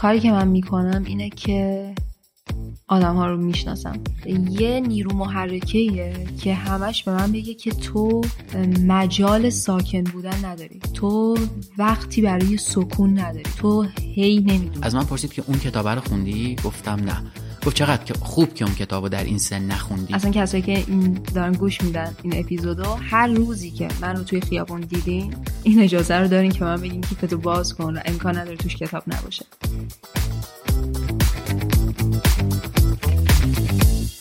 کاری که من می‌کنم اینه که آدم ها رو می‌شناسم. یه نیرو محرکه که همش به من بگه که تو مجال ساکن بودن نداری. تو وقتی برای سکون نداری. تو هی نمی‌دونی. از من پرسید که اون کتاب رو خوندی؟ گفتم نه. گفت چقدر که خوب که اون کتابو در این سن نخوندی. اصلا کسایی که این دارن گوش میدن این اپیزودو هر روزی که منو توی خیابون دیدین این اجازه رو دارین که من بگیم کیفتو باز کن و امکان نداره توش کتاب نباشه.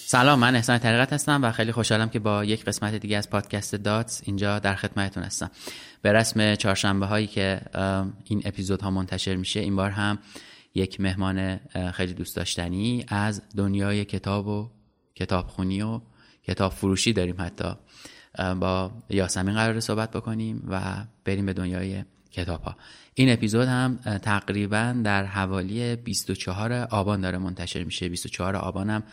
سلام من احسان طریقت هستم و خیلی خوشحالم که با یک قسمت دیگه از پادکست دات اینجا در خدمتتون هستم. به رسم چهارشنبه هایی که این اپیزودها منتشر میشه این بار هم یک مهمان خیلی دوست داشتنی از دنیای کتاب و کتابخونی و کتاب فروشی داریم حتی. با یاسمین قرار صحبت بکنیم و بریم به دنیای کتاب ها این اپیزود هم تقریبا در حوالی 24 آبان داره منتشر میشه. 24 آبان هم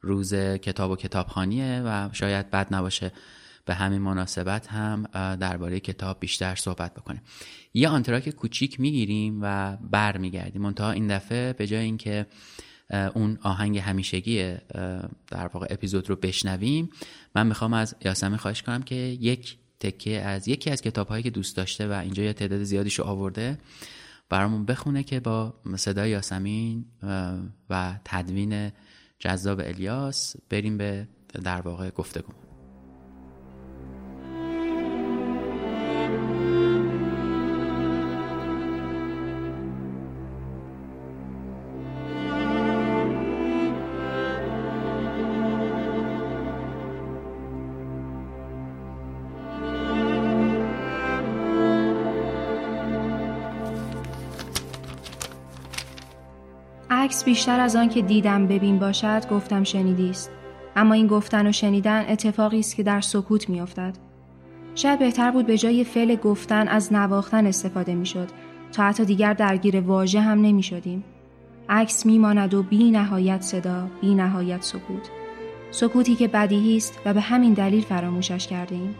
روز کتاب و کتابخانیه و شاید بد نباشه. به همین مناسبت هم درباره کتاب بیشتر صحبت بکنیم. یه آنتراک کوچیک می‌گیریم و بر میگردیم منتها این دفعه به جای اینکه اون آهنگ همیشگی در واقع اپیزود رو بشنویم من می‌خوام از یاسمی خواهش کنم که یک تکه از یکی از کتاب هایی که دوست داشته و اینجا یه تعداد زیادیش رو آورده برامون بخونه که با صدای یاسمین و تدوین جذاب الیاس بریم به در واقع گفتگو. عکس بیشتر از آن که دیدم ببین باشد گفتم شنیدی است. اما این گفتن و شنیدن اتفاقی است که در سکوت میافتد. شاید بهتر بود به جای فعل گفتن از نواختن استفاده می‌شد. تا حتی دیگر درگیر واژه هم نمی شدیم. عکس میماند و بی نهایت صدا بی نهایت سکوت. سکوتی که بدیهی است و به همین دلیل فراموشش کرده ایم.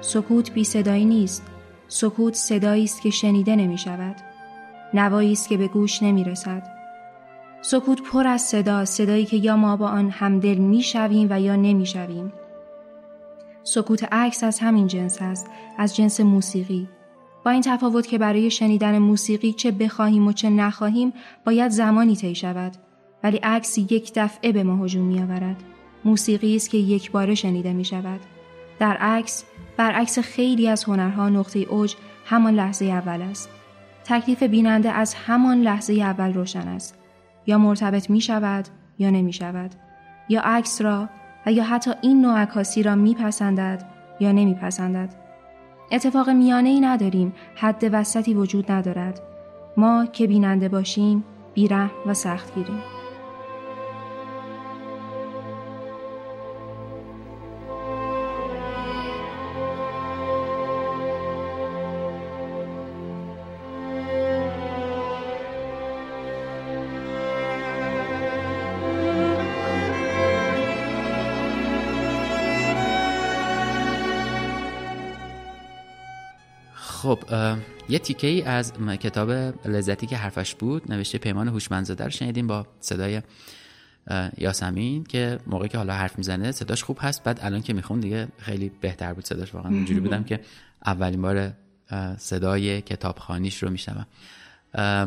سکوت بی صدایی نیست. سکوت صدایی است که شنیده نمی شود نوایی است که به گوش نمی رسد سکوت پر از صدا صدایی که یا ما با آن همدل می‌شویم و یا نمی‌شویم. سکوت عکس از همین جنس است از جنس موسیقی. با این تفاوت که برای شنیدن موسیقی چه بخواهیم و چه نخواهیم باید زمانی طی شود. ولی عکس یک دفعه به ما هجوم میآورد. موسیقی است که یک باره شنیده می شود در عکس برعکس خیلی از هنرها نقطه اوج همان لحظه اول است. تکلیف بیننده از همان لحظه اول روشن است. یا مرتبط می شود یا نمی شود یا عکس را و یا حتی این نوع عکاسی را میپسندد یا نمیپسندد. اتفاق میانه ای نداریم حد وسطی وجود ندارد. ما که بیننده باشیم بیره و سخت گیریم خب یه تیکه ای از کتاب لذتی که حرفش بود نوشته پیمان هوشمندزاده رو شنیدیم با صدای یاسمین که موقعی که حالا حرف می‌زنه صداش خوب هست. بعد الان که میخون دیگه خیلی بهتر بود صداش. واقعا اونجوری بودم که اولین بار صدای کتابخانیش رو میشنوم.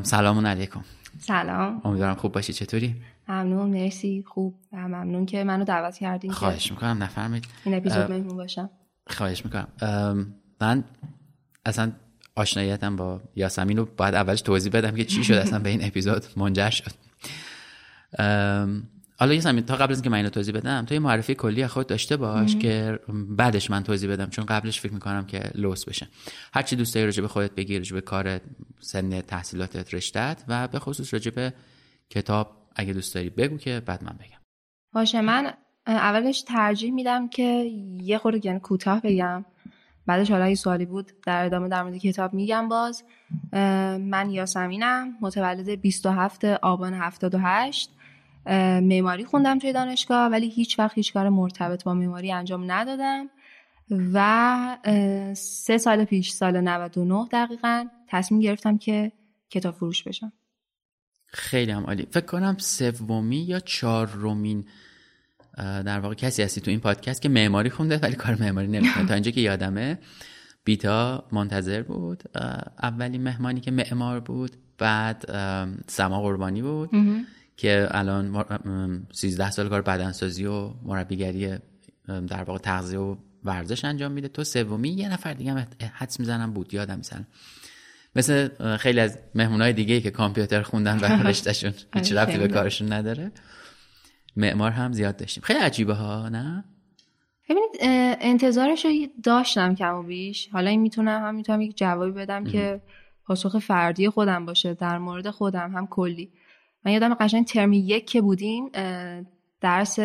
سلام علیکم. سلام. امیدوارم خوب باشی. چطوری؟ ممنون مرسی. خوب. و ممنون که منو دعوت کردین خواهش می‌کنم. نفرمایید. این اپیزود مهمون باشم. خواهش می‌کنم. من اصلا آشناییتم با یاسمین رو باید اولش توضیح بدم که چی شد اصلا به این اپیزود منجر شد. حالا یاسمین تا قبل از اینکه من اینو توضیح بدم تو یه معرفی کلی خود داشته باش که بعدش من توضیح بدم چون قبلش فکر می‌کنم که لوس بشه. هر چی دوست داری راجع به خودت بگی راجع به کار سن تحصیلاتت رشتت و به خصوص راجع به کتاب اگه دوست داری بگو که بعد من بگم. باشه من اولش ترجیح میدم که یه خورده یعنی کوتاه بگم. بعدش حالا این سوالی بود در ادامه در مورد کتاب میگم باز. من یاسمینم متولد 27 آبان 78 معماری خوندم توی دانشگاه ولی هیچ وقت هیچ کار مرتبط با معماری انجام ندادم. و سه سال پیش سال 99 دقیقا تصمیم گرفتم که کتاب فروش بشم. خیلی هم عالی. فکر کنم سومی یا چهارمین در واقع کسی هستی تو این پادکست که معماری خونده ولی کار معماری نمی‌کنه. تا اینجا که یادمه بیتا منتظر بود. اولین مهمانی که معمار بود بعد سما قربانی بود که الان 13 سال کار بدنسازی و مربیگری در واقع تغذیه و ورزش انجام میده. تو سومی یه نفر دیگه هم حدس می‌زنم بود یادم می‌زنم مثل خیلی از مهمونای دیگه که کامپیوتر خوندن و رشتهشون هیچ ربطی به کارشون نداره. معمار هم زیاد داشتیم. خیلی عجیبه ها نه؟ ببینید انتظارش رو داشتم کم و بیش. حالا این می‌تونم هم می‌تونم یک جوابی بدم که پاسخ فردی خودم باشه در مورد خودم هم کلی. من یادم قشنگ ترمی یک که بودیم درس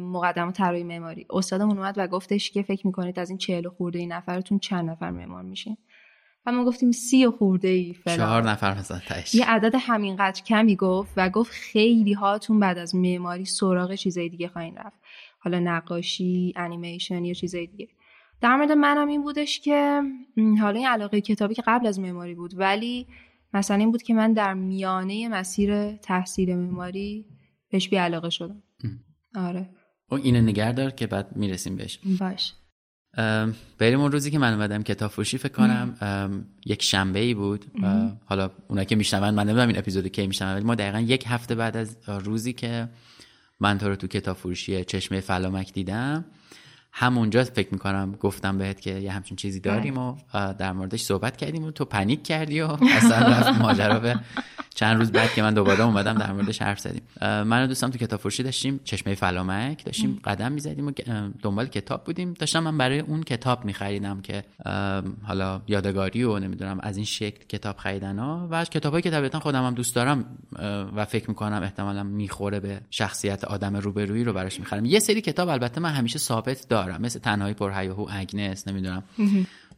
مقدمه طراحی معماری. استادمون اومد و گفتش که فکر می‌کنید از این چهل خورده ای نفرتون چند نفر معمار میشین؟ و ما گفتیم سی خورده ای فلان. چهار نفر مثلا یه عدد همینقدر کمی گفت و گفت خیلی هاتون بعد از معماری سراغ چیزای دیگه خواهین رفت. حالا نقاشی انیمیشن یا چیزای دیگه. در مورد منم این بودش که حالا این علاقه کتابی که قبل از معماری بود ولی مثلا این بود که من در میانه مسیر تحصیل معماری بهش بی علاقه شدم آره. و اینو نگه دار که بعد می‌رسیم بهش. باش. بریم اون روزی که من اومدم کتاب فروشی فکر کنم. یک شنبه ای بود حالا اونا که میشنون من نمی‌دونم این اپیزود کی میشنون ولی ما دقیقا یک هفته بعد از روزی که من تو رو تو کتاب فروشی چشمه فلامک دیدم همونجا فکر می‌کنم گفتم بهت که یه همچین چیزی داریم و در موردش صحبت کردیم و تو پنیک کردی و اصلا رفت ماجرا به چند روز بعد که من دوباره اومدم در موردش حرف زدیم. من و دوستم تو کتاب فروشی داشتیم چشمه فلامک داشتیم قدم می‌زدیم و دنبال کتاب بودیم. داشتم من برای اون کتاب میخریدم که حالا یادگاری و نمی‌دونم از این شکل کتاب خریدن ها و از کتابایی که طبیعتا خودم هم دوست دارم و فکر می‌کنم احتمالا می‌خوره به شخصیت آدم روبرویی رو براش می‌خرم. یه سری کتاب البته من همیشه ثابت دارم مثل تنهایی پرهیاهو اگنس نمی‌دونم.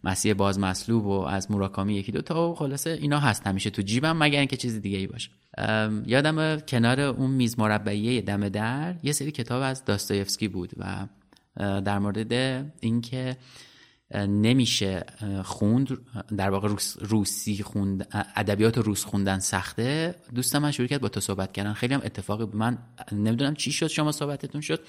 مسیح باز مسلوب و از موراکامی یکی دو تا و خلاصه اینا هست همیشه تو جیبم مگر اینکه چیز دیگه ای باشه یادم کنار اون میز مربعی دم در یه سری کتاب از داستایفسکی بود و در مورد اینکه نمیشه خوند در واقع روس، روسی خوند ادبیات روس خوندن سخته. دوستم من شروع کرد با تو صحبت کردن. خیلی هم اتفاقی بود. من نمی‌دونم چی شد شما صحبتتون شد.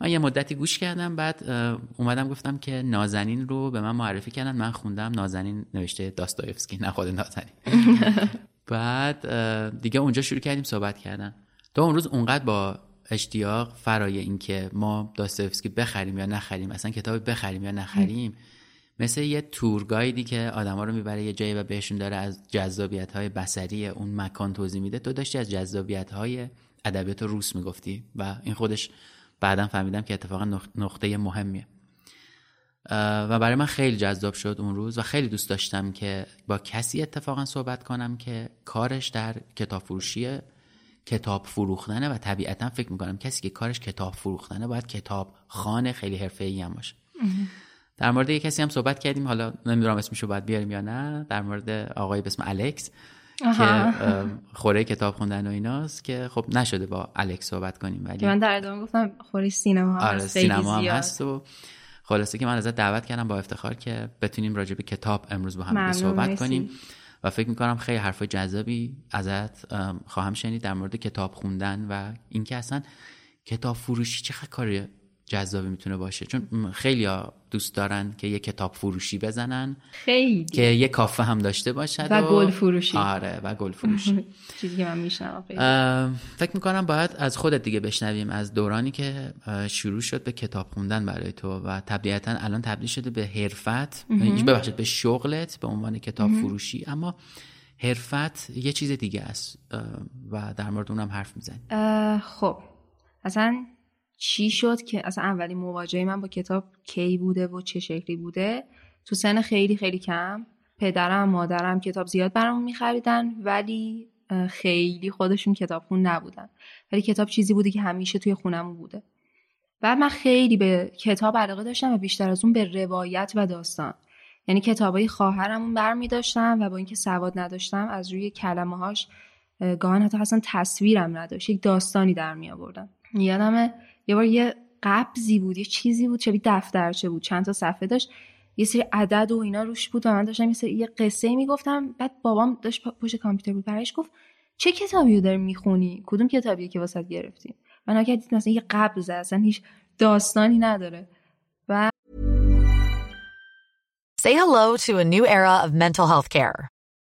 من یه مدتی گوش کردم بعد اومدم گفتم که نازنین رو به من معرفی کردن. من خوندم نازنین نوشته داستایفسکی نه خود نازنین. بعد دیگه اونجا شروع کردیم صحبت کردن. تو اون روز اونقدر با اشتیاق فرای اینکه ما داستایفسکی بخریم یا نخریم اصلا کتاب بخریم یا نخریم مثل یه تور گایدی که آدما رو می‌بره یه جایی و بهشون داره از جذابیت های بصری اون مکان توضیح میده. تو داشتی از جذابیت های ادبیات روس می‌گفتی و این خودش بعدا فهمیدم که اتفاقا نقطه مهمیه. و برای من خیلی جذاب شد اون روز و خیلی دوست داشتم که با کسی اتفاقا صحبت کنم که کارش در کتاب فروشیه کتاب فروختنه و طبیعتا فکر می‌کنم کسی که کارش کتاب فروختنه باید کتاب خانه خیلی حرفه ای هم باشه. در مورد یه کسی هم صحبت کردیم حالا نمی‌دونم اسمشو باید بیاریم یا نه در مورد آقای به اسم الکس. که خوره کتاب خوندن و ایناست که خب نشده با الکس صحبت کنیم ولی من در ادامه گفتم خوره سینما آره سینما هم هست و خلاصه که من ازت دعوت کردم با افتخار که بتونیم راجع به کتاب امروز با هم صحبت کنیم و فکر می‌کنم خیلی حرف جذابی ازت خواهم شنید در مورد کتاب خوندن و اینکه اصلا کتاب فروشی چقدر کاری جذابی می‌تونه باشه. چون خیلی دوست دارن که یه کتاب فروشی بزنن. خیلی. که یه کافه هم داشته باشد و, گل فروشی. آره و گل فروشی. چیزی که من میشنم فکر می‌کنم باید از خودت دیگه بشنویم از دورانی که شروع شد به کتاب خوندن برای تو و طبیعتا الان تبدیل شده به حرفت. ببخشید به شغلت به عنوان کتاب فروشی. اما حرفت یه چیز دیگه است و در مورد اونم حرف می‌زنی خب. اصلا چی شد که اصلا اولین مواجهه من با کتاب کی بوده و چه شکلی بوده؟ تو سن خیلی خیلی کم. پدرم مادرم کتاب زیاد برامون میخریدن ولی خیلی خودشون کتاب خون نبودن. ولی کتاب چیزی بوده که همیشه توی خونمون بوده. بعد من خیلی به کتاب علاقه داشتم و بیشتر از اون به روایت و داستان. یعنی کتابای خواهرمون برمی داشتم و با اینکه سواد نداشتم از روی کلمه هاش گاهن حتی اصلا تصویرم نداشت. یک داستانی در می آوردم یادم یه بار یه قبضی بود یه چیزی بود شبیه دفترچه بود. چند تا صفحه داشت. یه سری عدد و اینا روش بود و من داشتم یه, یه قصه می‌گفتم. بعد بابام داشت پشت کامپیوتر بود. برایش گفت چه کتابی رو داری می‌خونی؟ کدوم کتابی که واسه گرفتیم و نکردید مثلا یه قبض اصلا هیچ داستانی نداره. و Say hello to a new era of mental health.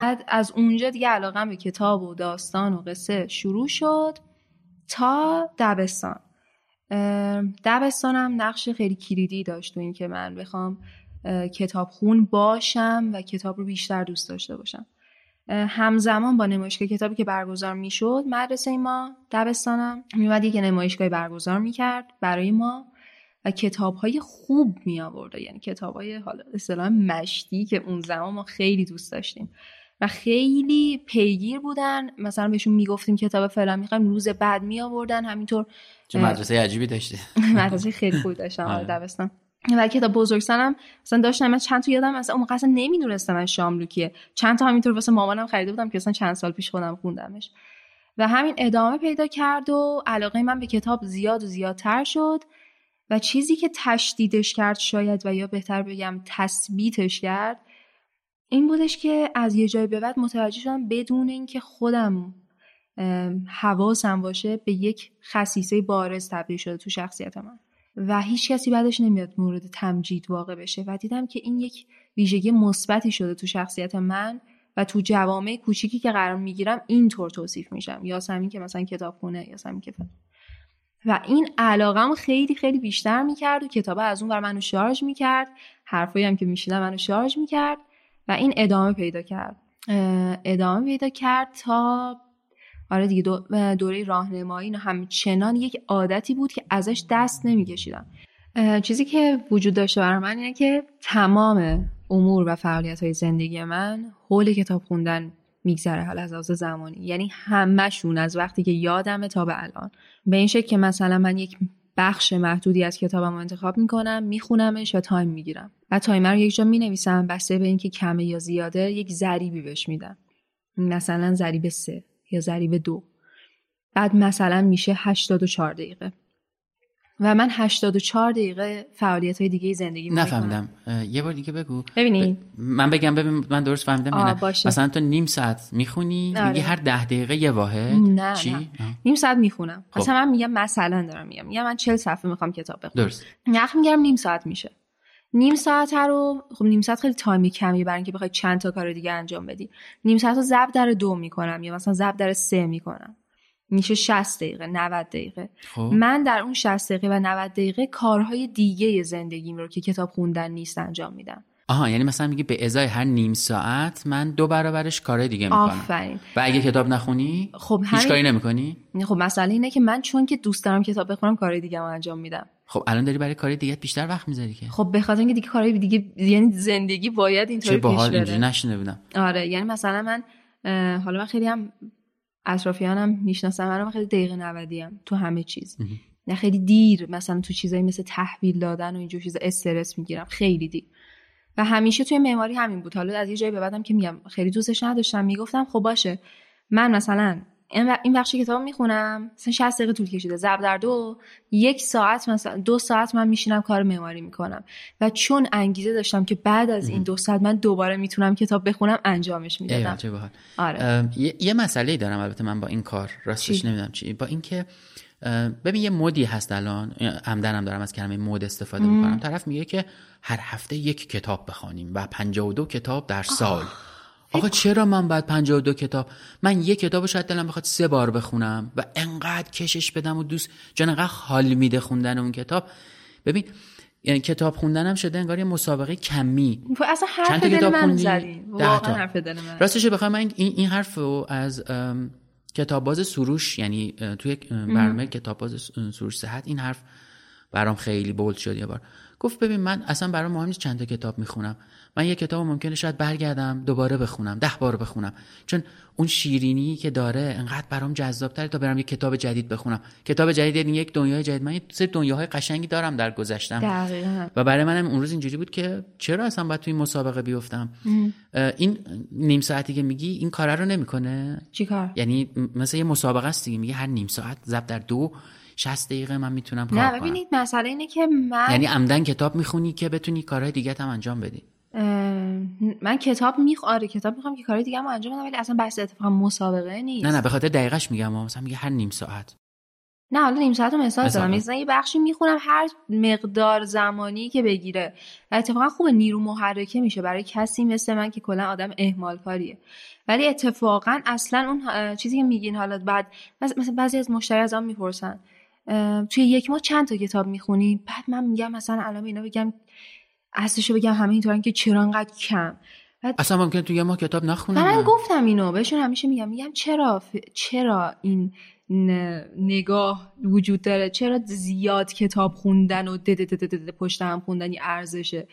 بعد از اونجا دیگه علاقم به کتاب و داستان و قصه شروع شد تا دبستان. دبستانم نقش خیلی کلیدی داشت تو این که من بخوام کتاب خون باشم و کتاب رو بیشتر دوست داشته باشم. همزمان با نمایشگاه کتابی که برگزار می‌شد مدرسه ما دبستانم میومد یک نمایشگاهی برگزار می‌کرد برای ما و کتاب های خوب می آورده یعنی کتاب های حالا اصطلاح مشتی که اون زمان ما خیلی دوست داشتیم. و خیلی پیگیر بودن. مثلا بهشون می‌گفتیم کتاب فلان می‌خوایم روز بعد می آوردن همینطور. چه مدرسه عجیبی داشتی. مدرسه خیلی خوب داشتم دبستان. و کتاب بزرگسنم مثلا داشتم من چند تا یادم مثلا اون موقع اصلا نمی‌دونستم من شاملوکیه چند تا همینطور واسه مامانم خریده بودم که اصلا چند سال پیش خودم خوندمش. و همین ادامه پیدا کرد و علاقه من به کتاب زیاد و زیادتر شد. و چیزی که تشدیدش کرد شاید و یا بهتر بگم تثبیتش کرد این بودش که از یه جای به بعد متوجه شدم بدون اینکه خودم حواسم باشه به یک خصیصه بارز تبدیل شده تو شخصیت من. و هیچ کسی بعدش نمیاد مورد تمجید واقع بشه و دیدم که این یک ویژگی مثبتی شده تو شخصیت من و تو جوامع کوچیکی که قرار می‌گیرم اینطور توصیف میشم. یا سمین که مثلا کتابخونه یا سمین که و این علاقم خیلی خیلی بیشتر می‌کرد و کتابه از اون بر منو شارژ می‌کرد. حرفایی هم که میشیدم منو شارژ می‌کرد. و این ادامه پیدا کرد. ادامه پیدا کرد تا آره دیگه دوره راهنمایی همچنان یک عادتی بود که ازش دست نمیکشیدم چیزی که وجود داشته برای من اینه که تمام امور و فعالیت های زندگی من حول کتاب خوندن میگذره حال از لحاظ زمانی. یعنی همهشون از وقتی که یادمه تا به الان. به این شکل که مثلا من یک بخش محدودی از کتابم انتخاب می‌کنم میخونمش و time می‌گیرم. و تایمر رو یک جا می‌نویسم بسته به اینکه کمه یا زیاده یک ضریبی بهش میدم. مثلا ضریب سه یا ضریب دو. بعد مثلا میشه 84 دقیقه. و من 84 دقیقه فعالیت های دیگه زندگی نفهمیدم. یه بار دیگه بگو. ببینی ب... من بگم ببین من درست فهمیدم یا باشه. مثلا تو نیم ساعت می‌خونی؟ آره. میگی هر ده دقیقه یه واحد. نه چی؟ نه. نیم ساعت می‌خونم. خب. مثلا من میگم مثلا دارم میگم. میگم من 40 صفحه می‌خوام کتاب بخونم. درست. نخ میگم نیم ساعت میشه. نیم ساعت رو خب نیم ساعت خیلی تایمی کمی برای اینکه بخوای چند تا کار دیگه انجام بدی. نیم ساعت رو ضرب در دو می‌کنم یا مثلا ضرب در سه می‌کنم. میشه 60 دقیقه 90 دقیقه. خب. من در اون 60 دقیقه و 90 دقیقه کارهای دیگه زندگیم رو که کتاب خوندن نیست انجام میدم. آها یعنی مثلا میگی به ازای هر نیم ساعت من دو برابرش کارهای دیگه می‌کنم. آفرین. و اگه کتاب نخونی خب هیچ کاری نمی‌کنی؟ خب مسئله اینه که من چون که دوست دارم کتاب بخونم کارهای دیگه رو انجام میدم. خب الان داری برای کار دیگه بیشتر وقت می‌ذاری که؟ خب به خاطر اینکه دیگه کارهای دیگه یعنی زندگی باید اینطوری پیش بره. اینجوری نشینه بودم. آره یعنی مثلا من حالا من خیلی هم اطرافیانم می‌شناسم من خیلی دقیقه نودیم تو همه چیز. نه خیلی دیر مثلا تو چیزایی مثل تحویل دادن و اینجور چیزا استرس می‌گیرم. خیلی دیر. و همیشه توی معماری همین بود. حالا از یه جایی به بعدم که میگم خیلی دوستش نداشتم می‌گفتم خب باشه. من مثلا این بخش کتاب می‌خونم. مثلا 60 دقیقه طول کشیده. ضرب در دو. یک ساعت مثلا دو ساعت من میشینم کار معماری می‌کنم. و چون انگیزه داشتم که بعد از این دو ساعت من دوباره می‌تونم کتاب بخونم انجامش می‌دادم. آره. یه, یه مسئله دارم البته من با این کار. راستش نمی‌دونم چی. با اینکه ببین یه مودی هست الان. عمدنم دارم از کلمه مود استفاده می‌کنم. طرف میگه که هر هفته یک کتاب بخوانیم و 52 کتاب در سال. آقا چرا من باید 52 کتاب؟ من یک کتاب شاید دلم بخواد سه بار بخونم و انقدر کشش بدم و دوست جان انقدر حال میده خوندن اون کتاب. ببین یعنی کتاب خوندنم شده انگار یه مسابقه کمی. اصلا حرف دل من زدین واقعا حرف دل من. راستش بخوام من این, این حرف رو از کتاب باز سروش یعنی توی برنامه کتاب باز سروش صحت این حرف برام خیلی بولد شد یه بار. گفت ببین من اصلا برام مهم نیست چند تا کتاب می‌خونم. من یه کتاب ممکنه شاید برگردم دوباره بخونم ده بار بخونم. چون اون شیرینی که داره انقدر برام جذاب تره تا برم یه کتاب جدید بخونم. کتاب جدید یعنی یک دنیای جدید. من سه دنیاهای قشنگی دارم در گذشتم. دقیقا. و برای منم اون روز اینجوری بود که چرا اصلا باید توی این مسابقه بیفتم؟ این نیم ساعتی که میگی این کار رو نمی‌کنه؟ چیکار یعنی مثلا یه مسابقه است دیگه میگه هر نیم ساعت ضرب در دو 60 دقیقه من می‌تونم کار نه ببینید مسئله اینه که من یعنی عمدن کتاب می‌خونی که بتونی کارهای دیگه هم انجام بدی. من کتاب میخ آره کتاب می‌خوام که کارهای دیگه هم انجام بدم ولی اصلا بحث اتفاقا مسابقه نیست. نه نه به خاطر دقیقش میگم مثلا میگه هر نیم ساعت. نه حالا نیم ساعت رو مثال زدم. مثلا یه بخشی می‌خونم هر مقدار زمانی که بگیره. و اتفاقا خوب نیرو محرکه میشه. برای کسی مثل من که کلا آدم اهمال کاریه ولی اتفاقا اصلا اون چیزی که میگین حالا بعد مثلا بعضی از مشتری ازم می‌پرسن. توی یک ماه چند تا کتاب می‌خونی؟ بعد من میگم مثلا الان اینا بگم اصلشو بگم همه اینطورن که چرا انقدر کم. بعد اصلا ممکن تو یه ماه کتاب نخونم من گفتم اینو بهشون همیشه میگم میگم چرا چرا این نگاه وجود داره؟ چرا زیاد کتاب خوندن و ده پشت هم خوندنی ارزشه؟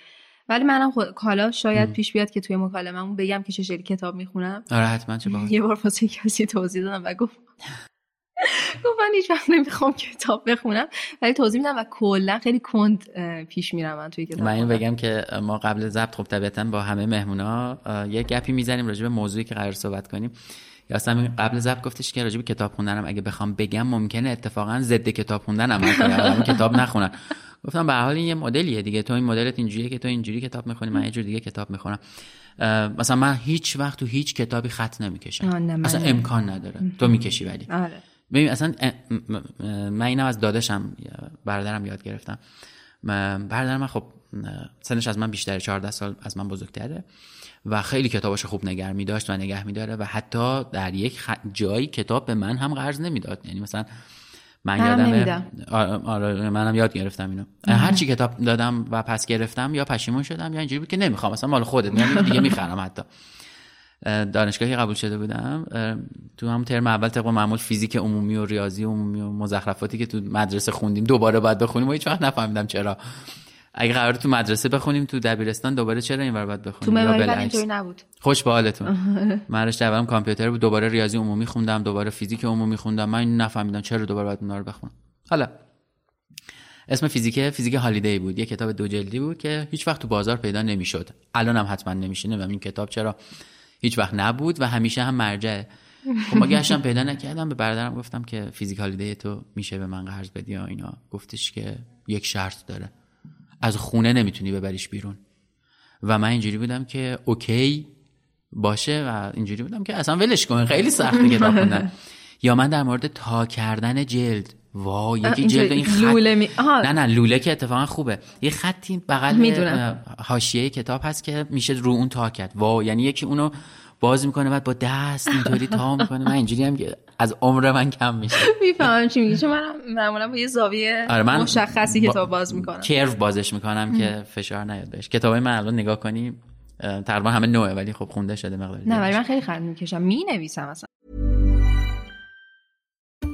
ولی منم خود کالا شاید پیش بیاد که توی مکالمه‌مون بگم که چه شکلی کتاب می‌خونم. آره حتما چه یه بار واسه کسی توضیح دادم و گفت. گفت من هیچ وقت نمی‌خوام کتاب بخونم ولی توضیح میدم و کلا خیلی کند پیش میرم من توی کتاب من این بگم که ما قبل ضبط خب طبیعتا با همه مهمونا یه گپی می‌زنیم راجع به موضوعی که قرار صحبت کنیم. یا اصلا قبل ضبط گفتش که راجع به کتاب خوندنم اگه بخوام بگم ممکنه اتفاقا ضد کتاب خوندنم کنم کتاب نخونم گفتم به حال این یه مدلیه دیگه تو این مدلت اینجوریه که تو اینجوری کتاب می‌خونی من یه جور دیگه کتاب می‌خونم. مثلا من هیچ وقت تو هیچ کتابی خط نمی‌کشم. اصلا امکان نداره. تو می‌کشی ولی. آره. ببین اصلا من اینم از داداشم برادرم یاد گرفتم. برادر من خب سنش از من بیشتر 14 سال از من بزرگتره و خیلی کتاباش خوب نگه می داشت و نگه می داره و حتی در یک جایی کتاب به من هم قرض نمی‌داد. یعنی مثلا من یادم آره منم یاد گرفتم اینو. هر چی کتاب دادم و پس گرفتم یا پشیمون شدم یا اینجوری بود که نمی‌خوام مثلا مال خودت یعنی دیگه می‌خرم حتی. دانشگاهی قبول شده بودم تو هم ترم اول طبق معمول فیزیک عمومی و ریاضی عمومی و مزخرفاتی که تو مدرسه خوندیم دوباره باید بخونیم و هیچ وقت نفهمیدم چرا. اگه قرار تو مدرسه بخونیم تو دبیرستان دوباره چرا این ور باید بخونیم؟ تو معماری اینطوری نبود. خوش به حالتون. من رشته اولم کامپیوتر بود دوباره ریاضی عمومی خوندم دوباره فیزیک عمومی خوندم. من نفهمیدم چرا دوباره باید اونا رو بخونم. حالا اسم فیزیک فیزیک هالیدی بود. یه کتاب دو جلدی بود که هیچ وقت تو بازار پیدا نمی‌شد. الان هم حتما نمیشه نمی‌دونم این کتاب چرا هیچ وقت نبود و همیشه هم مرجعه خب ما گشتم پیدا نکردم؟ به برادرم گفتم که فیزیک هالیدی تو میشه به من قرض بدی یا اینا. گفتش که یک شرط داره. از خونه نمی‌تونی ببریش بیرون. و من اینجوری بودم که اوکی باشه و اینجوری بودم که اصلا ولش کن خیلی سخته کتاب خوندن یا من در مورد تا کردن جلد وا یکی جلد این خط لوله می... نه نه لوله که اتفاقا خوبه. یه خطی بغل حاشیه کتاب هست که میشه رو اون تا کرد. وا یعنی یکی اونو باز می‌کنه بعد با دست اینطوری تا می‌کنه. من اینجوری هم که از عمر من کم میشه. می‌فهمم چی میگی. چون من معمولا با یه زاویه آره من مشخصی کتاب باز می‌کنم. کرو بازش می‌کنم که فشار نیاد بهش. کتابای من الان نگاه کنی تقریبا همه نوعه ولی خب خونده شده مقداری نه ولی من خیلی خرد می‌کشم. می‌نویسم اصلا.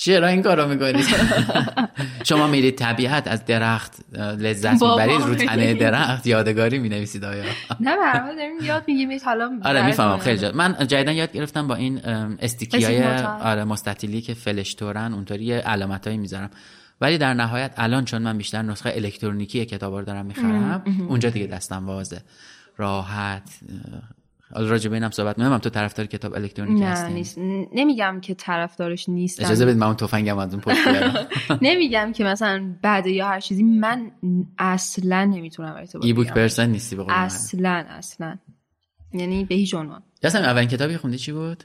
چرا این کارو می‌کنید شما میرید طبیعت از درخت لذت. می‌برید رو تنه درخت یادگاری می‌نویسید آیا نه به هر حال داریم یاد میگیم حالا آره می‌فهمم خیلی جا. من جدیدن یاد گرفتم با این استیکی های. آره مستطیلی که فلشتورن اونطوری علامتایی می‌ذارم ولی در نهایت الان چون من بیشتر نسخه الکترونیکی کتابا رو دارم می‌خرم اونجا دیگه دستم وازه راحت حالا راجع به اینم صحبت می‌کنم. تو طرفدار کتاب الکترونیکی هستی؟ نیست. نمیگم که طرفدارش نیستم. اجازه بدید من اون تفنگم از اون پشت نمیگم که مثلا بده یا هر چیزی. من اصلا نمی‌تونم ارتباط ای بوک. پرسن نیستی به. اصلا اصلا. یعنی به هیچ عنوان. یاسمین اولین کتابی خوندی چی بود؟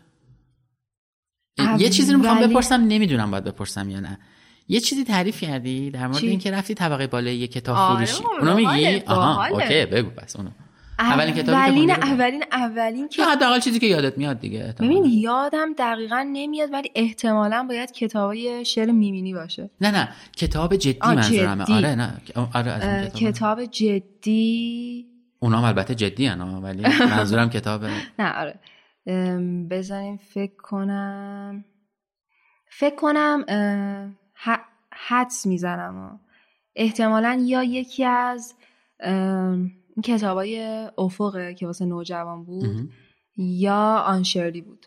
یه چیزی رو می‌خوام بپرسم نمی‌دونم باید بپرسم یا نه. یه چیزی تعریف کردی در مورد؟ اینکه رفتی طبقه بالای یه کتاب آره فروشی. اونو میگی؟ آها. اوکی بگو پس اونو. اولین کتابی که اولین. اولین اولین که حداقل چیزی که یادت میاد دیگه احتمالاً. ببین یادم دقیقا نمیاد ولی احتمالا باید کتابای شعر میمینی باشه. نه نه کتاب جدی منظورمه. آره نه آره از این کتاب کتاب جدی. اونا هم البته جدی هن ولی منظورم کتاب نه آره. بذاریم فکر کنم. فکر کنم حدس می‌زنم. احتمالا یا یکی از کتابای افقه که واسه نوجوان بود. یا آنشرلی بود.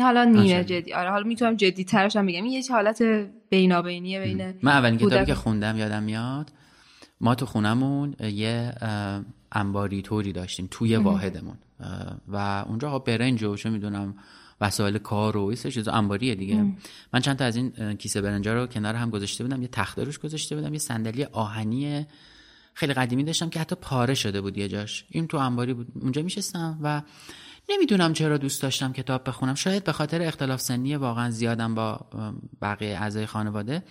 حالا نیمه. جدی. آره حالا می‌تونم جدی ترش هم بگم. این یه حالت بینابینیه بین من اولین کتابی که خوندم یادم میاد ما تو خونمون یه انباری طوری داشتیم توی واحدمون. و اونجا خب برنج و چه می‌دونم وسایل کار و سری چیزا انباریه دیگه. من چند تا از این کیسه برنجا رو کنار هم گذاشته بودم یه تخته روش گذاشته بودم یه صندلی آهنی خیلی قدیمی داشتم که حتی پاره شده بود یه جاش. این تو انباری بود. اونجا میشستم و نمی‌دونم چرا دوست داشتم کتاب بخونم. شاید به خاطر اختلاف سنی واقعا زیادم با بقیه اعضای خانواده.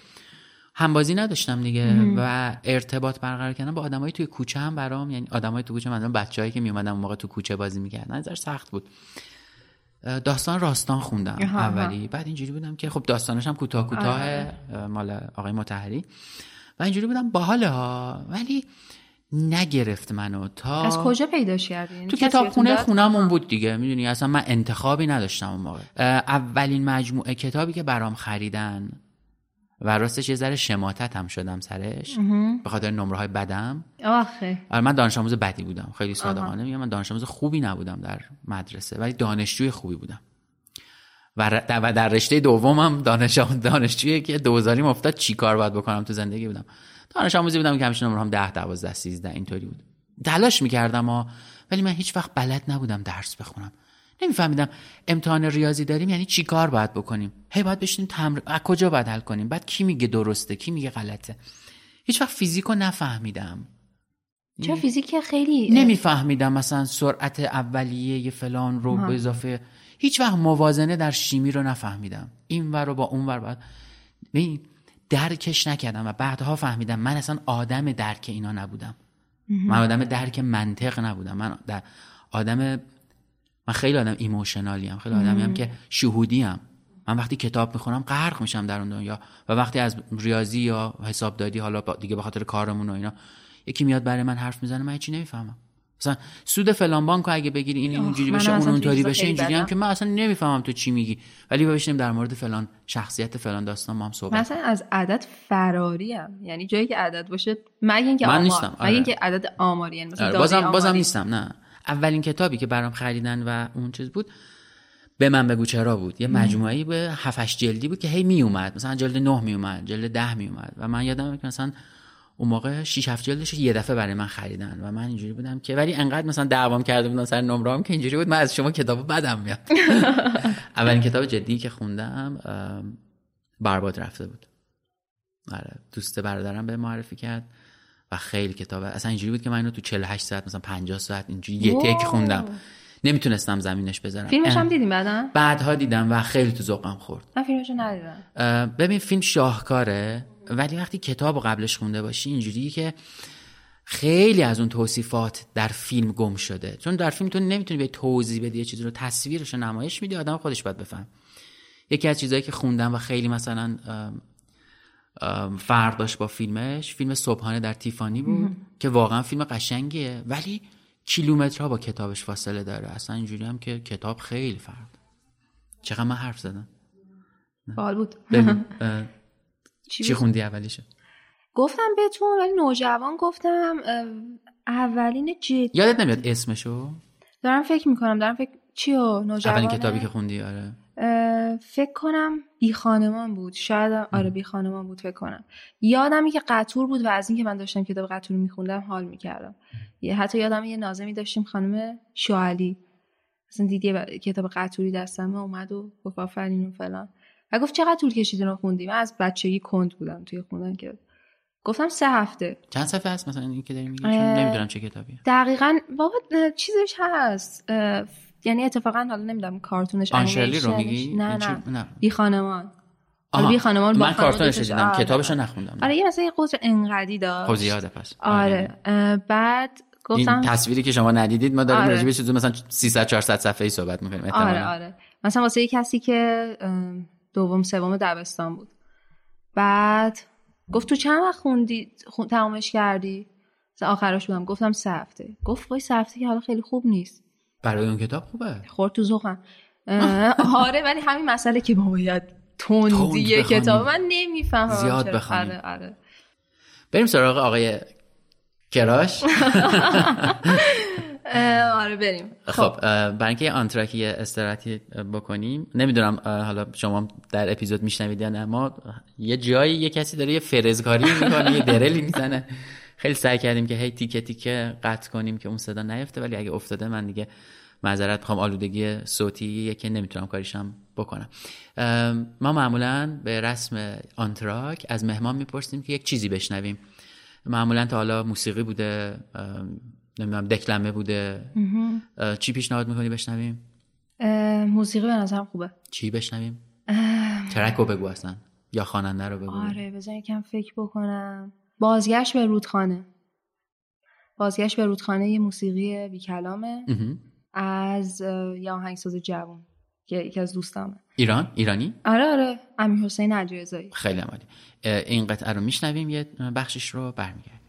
همبازی نداشتم دیگه و ارتباط برقرار کردن با آدمایی توی کوچه هم برام یعنی آدمای تو کوچه مثلا بچه‌ای که میومدن اون موقع تو کوچه بازی می‌کردن نظر سخت بود. داستان راستان خوندم. اولی. بعد اینجوری بودم که خب داستانش هم کوتاه کوتاه اه، مال آقای متحری و اینجوری بودم باحاله ها. ولی نگرفت منو تا از کجا پیداش کردی یعنی تو کتابخونه؟ خونمون بود دیگه. می‌دونی اصلا من انتخابی نداشتم اون موقع. اولین مجموعه کتابی که برام خریدن و راستش یه ذره شماتت هم شدم سرش. به خاطر نمره های بدم. آخه. آره من دانش آموز بدی بودم. خیلی صادقانه. میگم من دانش آموز خوبی نبودم در مدرسه ولی دانشجوی خوبی بودم. و در رشته دومم دانش دانشجویی که دوزاریم افتاد چی کار باید بکنم تو زندگی بودم؟ دانش آموزی بودم که همیشه هم 10 12 13 اینطوری بود. تلاش می‌کردم ها ولی من هیچ وقت بلد نبودم درس بخونم. نمیفهمیدم امتحان ریاضی داریم یعنی چی کار باید بکنیم؟ هی باید بشینیم تمرین از کجا باید حل کنیم؟ بعد کی میگه درسته کی میگه غلطه؟ هیچ وقت فیزیکو نفهمیدم. چرا فیزیک خیلی نمیفهمیدم مثلا سرعت اولیه یه فلان رو به اضافه هیچ وقت موازنه در شیمی رو نفهمیدم. این ور رو با اون ور باید ببین، درکش نکردم و بعدها فهمیدم من اصلا آدم درک اینا نبودم. من آدم درک منطق نبودم. من در آدم من خیلی آدم ایموشنالی هم خیلی آدمی هم که شهودی هم من وقتی کتاب می‌خونم غرق میشم در اون دنیا و وقتی از ریاضی یا حسابداری حالا دیگه به خاطر کارمون و اینا یکی میاد برای من حرف می‌زنه من هیچی نمی‌فهمم. مثلا سود فلان بانکو اگه بگیری این اینجوری من بشه اون اونطوری بشه اینجوری هم. که من اصلا نمی‌فهمم تو چی میگی. ولی بشینیم در مورد فلان شخصیت فلان داستان ما هم صحبت مثلا از عدد فراری هم یعنی جایی که عدد باشه مگه اینکه من نیستم، مگه آره. اینکه عدد آماری یعنی مثلا آره، بازم بازم آماری. نیستم نه. اولین کتابی که برام خریدن و اون چیز بود به من بگو چرا بود. یه مجموعه به 7 جلدی بود که هی می اومد مثلا جلد 9 می اومد جلد 10 می اومد و من یادم که مثلا اون موقع 6 7 جلدش یه دفعه برای من خریدن و من اینجوری بودم که ولی انقدر مثلا دعوام کرده بودن سر نمرام که اینجوری بود من از شما کتابو بدم میاد. اولین کتاب جدی که خوندم برباد رفته بود. آره دوست برادرم به معرفی کرد و خیلی کتابه اصلا اینجوری بود که من اینو تو 48 ساعت مثلا 50 ساعت اینجوری یه تک خوندم. نمی‌تونستم زمینش بذارم. فیلمش هم دیدیم بعدا؟ بعدها دیدم و خیلی تو ذوقم خورد. من فیلمشو ندیدم. ببین فیلم شاهکاره. ولی وقتی کتاب قبلش خونده باشی اینجوری که خیلی از اون توصیفات در فیلم گم شده. چون در فیلم تو نمی‌تونی به توضیح بدی یه چیزی رو تصویرش رو نمایش میدی آدم خودش باید بفهم یکی از چیزهایی که خوندم و خیلی مثلا فرق داشت با فیلمش فیلم صبحانه در تیفانی بود که واقعا فیلم قشنگیه ولی کیلومترها با کتابش فاصله داره. اصلا اینجوری هم که کتاب خیلی فرق. چقدر من حرف زدم؟ باحال بود. چی چی؟ خوندی اولیشو گفتم بهتون ولی نوجوان گفتم اولین جدی یادت نمیاد اسمشو؟ دارم فکر می‌کنم دارم فکر چیو نوجوان اولین کتابی که خوندی؟ آره. فکر کنم بی خانمان بود. شاید آره بی خانمان بود فکر کنم. یادمی که قطور بود و از اینکه من داشتم کتاب قطور میخوندم حال می‌کردم. یه حتی یادم یه نازمی داشتیم خانم شوالی اصلا دیدی ب- کتاب قطوری دستمه اومد و گفت آفرین و فلان. و گفت چقدر طول کشیدین رو خوندی من از بچگی کند بودم توی خوندن که گفتم سه هفته. چند صفحه هست مثلا این که داری میگی نمی‌دونم چه کتابیه. دقیقا بابا چیزش هست. یعنی اتفاقا حالا نمی‌دونم کارتونش آنشرلی رو میگی؟ نه این؟ نه نه. بی خانمان. آها، بی خانمان من کارتونش دیدم آره. کتابشو نخوندم. آره یه مثلا یه قطر انقدی داشت. خب زیاده پس. آره. اه، بعد این گفتم تصویری که شما ندیدید ما داریم آره. راجع به چیزی مثلا 300 400 صفحه‌ای صحبت می‌کنیم. آره آره. مثلا واسه یه کسی که دوم سوم دبستان بود. بعد گفت تو چند وقت خوندی؟ خون... تمامش کردی؟ آخرش بودم. گفتم سه هفته. گفت وای سه هفته که حالا خیلی خوب نیست. برای اون کتاب خوبه؟ خورد تو اه، آره ولی همین مسئله که باید تند تندی بخونی. کتاب. من نمی‌فهمم زیاد چرا. بخونی. آره آره. بریم سراغ آقای کراش. آره بریم. خب اه، برای اینکه یه آنتراکی استراتی بکنیم نمی‌دونم حالا شما در اپیزود میشنوید یا نه ما یه جایی یه کسی داره یه فرزگاری می‌کنه یه درلی می‌زنه. خیلی سعی کردیم که هی تیکه تیکه قطع کنیم که اون صدا نیفته ولی اگه افتاده من دیگه معذرت می‌خوام آلودگی صوتی که نمی‌تونم کاریشم بکنم. ما معمولا به رسم آنتراک از مهمان می‌پرسیم که یک چیزی بشنویم. معمولا تا حالا موسیقی بوده نمی‌دونم دکلمه بوده. چی پیشنهاد می‌کنی بشنویم؟ موسیقی به نظرم خوبه. چی بشنویم؟ ترک رو بگو اصلا. یا خواننده رو بگو. آره بذار یکم فکر بکنم. بازگشت به رودخانه. بازگشت به رودخانه یه موسیقی بی کلامه. از یه آهنگساز جوان که یکی از دوستامه. ایران؟ ایرانی؟ آره آره. امیر حسین عجایزایی خیلی عمالی اه، این قطعه رو میشنویم. یه بخشش رو برمیگردیم.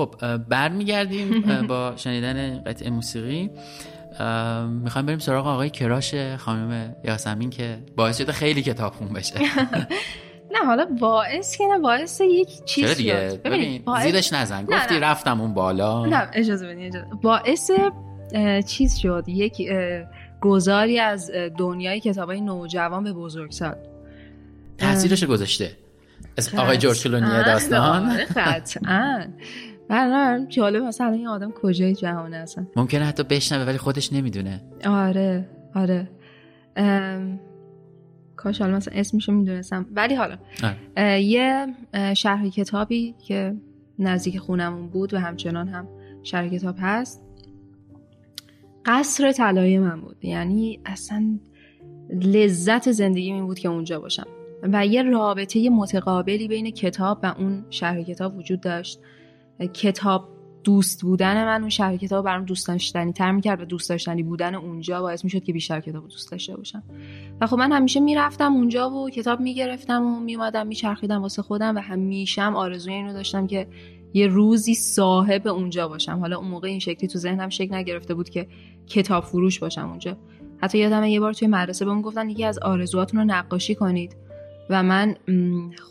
خب برمیگردیم با شنیدن قطعه موسیقی. می‌خوایم بریم سراغ آقای کراش خانم یاسمین که باعث شده خیلی کتاب خون بشه. نه حالا باعث که نه باعث یک چیز دیگه؟ شد. ببین باعث- زیرش نزن. نه، گفتی نه. رفتم اون بالا. نه اجازه بدین باعث چیز شد. یک گذاری از دنیای کتابای نوجوان به بزرگسال تاثیرش گذاشته. اسم آقای جورج کلونی داستان. آره، قطعا. برای جالب مثلا این آدم کجای جهانه اصلا ممکنه حتی بشنوه ولی خودش نمی‌دونه. آره آره. ام، کاش حالا مثلا اسمشو می‌دونستم. ولی حالا آره. یه شرح کتابی که نزدیک خونمون بود و همچنان هم شرح کتاب هست. قصر طلایی من بود. یعنی اصلا لذت زندگی این بود که اونجا باشم. و یه رابطه متقابلی بین کتاب و اون شرح کتاب وجود داشت. کتاب دوست بودن من اون شرح کتاب برام دوست داشتنی تر می‌کرد و دوست داشتنی بودن اونجا باعث می‌شد که بیشتر کتاب دوست داشته باشم. و خب من همیشه می‌رفتم اونجا و کتاب می‌گرفتم و میومدم میچرخیدم واسه خودم و همیشه هم آرزوی اینو داشتم که یه روزی صاحب اونجا باشم. حالا اون موقع این شکلی تو ذهنم شکل نگرفته بود که کتاب فروش باشم اونجا. حتی یادم یه بار توی مدرسه بهمون گفتن یکی از آرزوهاتون رو نقاشی کنید. و من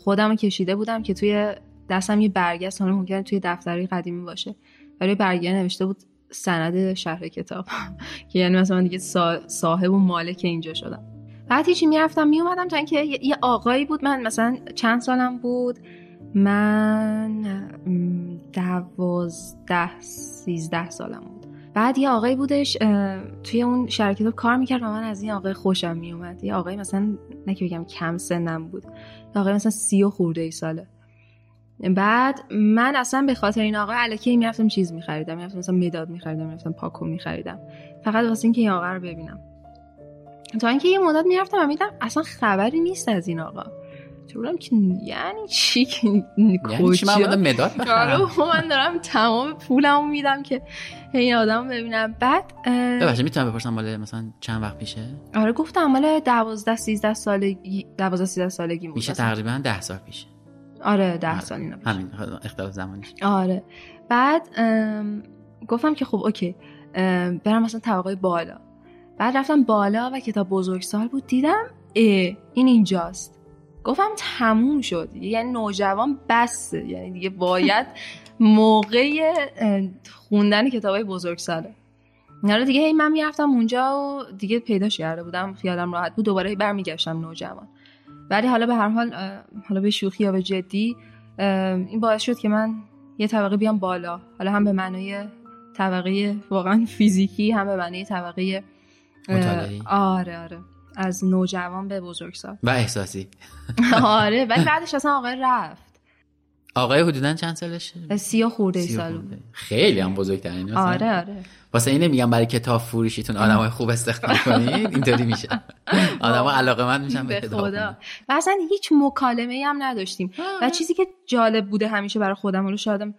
خودم کشیده بودم که توی دستم یه برگه است حالا ممکنه توی دفتری قدیمی باشه. ولی برگه نوشته بود سند شهر کتاب. که یعنی مثلا دیگه صا- صاحب و مالک اینجا شدم. بعد هیچی می‌رفتم میومدم تا اینکه یه آقایی بود. من مثلا چند سالم بود؟ من دوازده سیزده سالم بود. بعد یه آقایی بودش توی اون شهر کتاب کار می‌کرد و من از این آقای خوشم میومد یه آقای مثلا نه که بگم کم سنم بود. یه آقای مثلا سی و خورده ای ساله. بعد من اصلا به خاطر این آقای الکی می‌رفتم چیز میخریدم می‌رفتم مثلا مداد میخریدم می‌رفتم پاکو میخریدم. فقط واسه اینکه این آقا رو ببینم. تا اینکه یه مدت می‌رفتم و میدم اصلا خبری نیست از این آقا. بودم که یعنی چی که یعنی چی من مداد من دارم تمام پولمو میدم که این آدم ببینم. بعد ببخشید می‌تونم بپرسم مال مثلا چند وقت پیشه؟ آره گفتم مال دوازده سیزده سالگی دوازده سیزده سالگی بود میشه. تقریبا ده سال پیشه. آره ده سال اینا. همین اختلاف زمانیش آره. بعد گفتم که خب اوکی برم مثلا طبقه بالا. بعد رفتم بالا و کتاب بزرگسال بود دیدم اه این اینجاست. گفتم تموم شد. یعنی نوجوان بسه. یعنی دیگه باید موقع خوندن کتاب های بزرگساله حالا دیگه هی من می‌رفتم اونجا و دیگه پیداش کرده بودم. خیالم راحت بود. دوباره برمیگشتم نوجوان. ولی حالا به هر حال حالا به شوخی یا به جدی این باعث شد که من یه طبقه بیام بالا. حالا هم به معنای طبقه واقعا فیزیکی هم به معنای طبقه اه، مطالعه‌ای. آره آره. از نوجوان به بزرگسال. و احساسی. آره ولی بعدش اصلا آقای رفت. آقای حدودا چند سالشه؟ سی و خورده سال. بود خیلی هم بزرگترین. آره آره. واسه اینه میگم برای کتاب فروشیتون آدمای خوب استخدام کنید. اینطوری میشه. آدما علاقه من میشن به خدا. و اصلا هیچ مکالمه هم نداشتیم. و چیزی که جالب بوده همیشه برای خودم رو شادم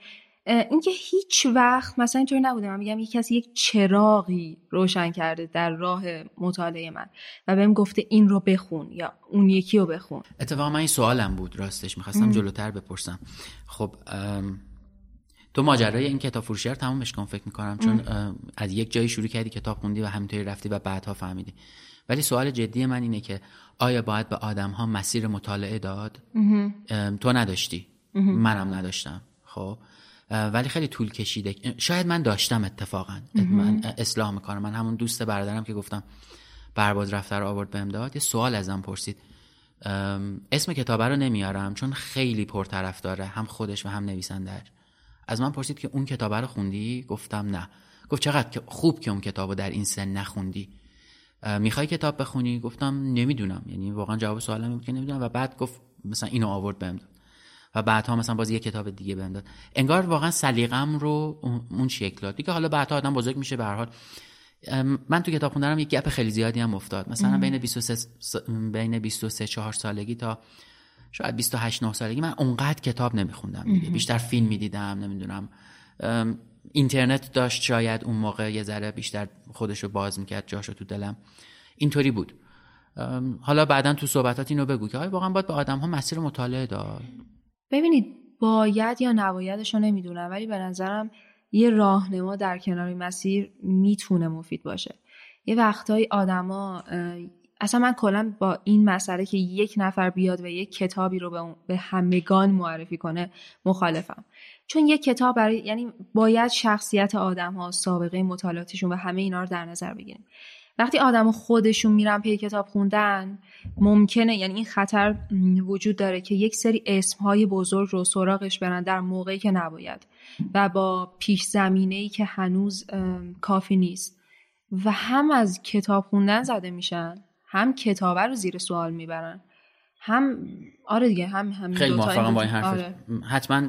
اینکه هیچ وقت مثلا اینطوری نبوده من میگم یک کسی یک چراغی روشن کرده در راه مطالعه من و بهم گفته این رو بخون یا اون یکی رو بخون. اتفاقا من این سوالم بود راستش. می‌خواستم جلوتر بپرسم. خب ام، تو ماجرای این کتاب فروشی رو تمامش کن فکر می‌کنم چون ام، از یک جایی شروع کردی کتاب خوندی و همینطوری رفتی و بعدها فهمیدی. ولی سوال جدی من اینه که آیا باید به آدم ها مسیر مطالعه داد؟ ام، تو نداشتی. منم نداشتم. خب ولی خیلی طول کشیده. شاید من داشتم اتفاقا. من اصلاح می‌کنم. من همون دوست برادرم که گفتم برباز رفته رو آورد بهم داد یه سوال ازم پرسید. اسم کتابه رو نمیارم چون خیلی پرطرف داره هم خودش و هم نویسندهش از من پرسید که اون کتابه رو خوندی؟ گفتم نه. گفت چقدر که- خوب که اون کتاب رو در این سن نخوندی. می‌خوای کتاب بخونی؟ گفتم نمی‌دونم. یعنی واقعا جواب سوالم بود که نمی‌دونم. و بعد گفت مثلا اینو آورد بهم داد. و بعدها مثلا باز یه کتاب دیگه بهم داد. انگار واقعا سلیقم رو اون- شکل داد. دیگه حالا بعدها آدم بزرگ میشه به هر حال. من تو کتاب خوندنم یک گپ خیلی زیادی هم افتاد. مثلا بین 23 س- بین 23 4 سالگی تا شاید 28 9 سالگی من اونقدر کتاب نمیخوندم دیگه. بیشتر فیلم می‌دیدم نمی‌دونم. اینترنت داشت شاید اون موقع یه ذره بیشتر خودشو باز می‌کرد جاشو تو دلم. اینطوری بود. حالا بعدا تو صحبتات اینو بگو که آیا واقعا باید به آدم ها مسیر مطالعه داد؟ ببینید باید یا نبایدش رو نمی‌دونم ولی به نظرم یه راهنما در کنار مسیر می‌تونه مفید باشه. یه وقتایی آدما اصلا من کلا با این مسئله که یک نفر بیاد و یک کتابی رو به همگان معرفی کنه مخالفم. چون یک کتاب برای یعنی باید شخصیت آدم ها سابقه مطالعاتشون و همه اینا رو در نظر بگیریم. وقتی آدم خودشون میرن پی کتاب خوندن ممکنه یعنی این خطر وجود داره که یک سری اسمهای بزرگ رو سراغش برن در موقعی که نباید و با پیش زمینه ای که هنوز کافی نیست. و هم از کتاب خوندن زده میشن هم کتابه رو زیر سوال می‌برن هم آره دیگه هم هم خیلی موافقم با این حرف آره. حتما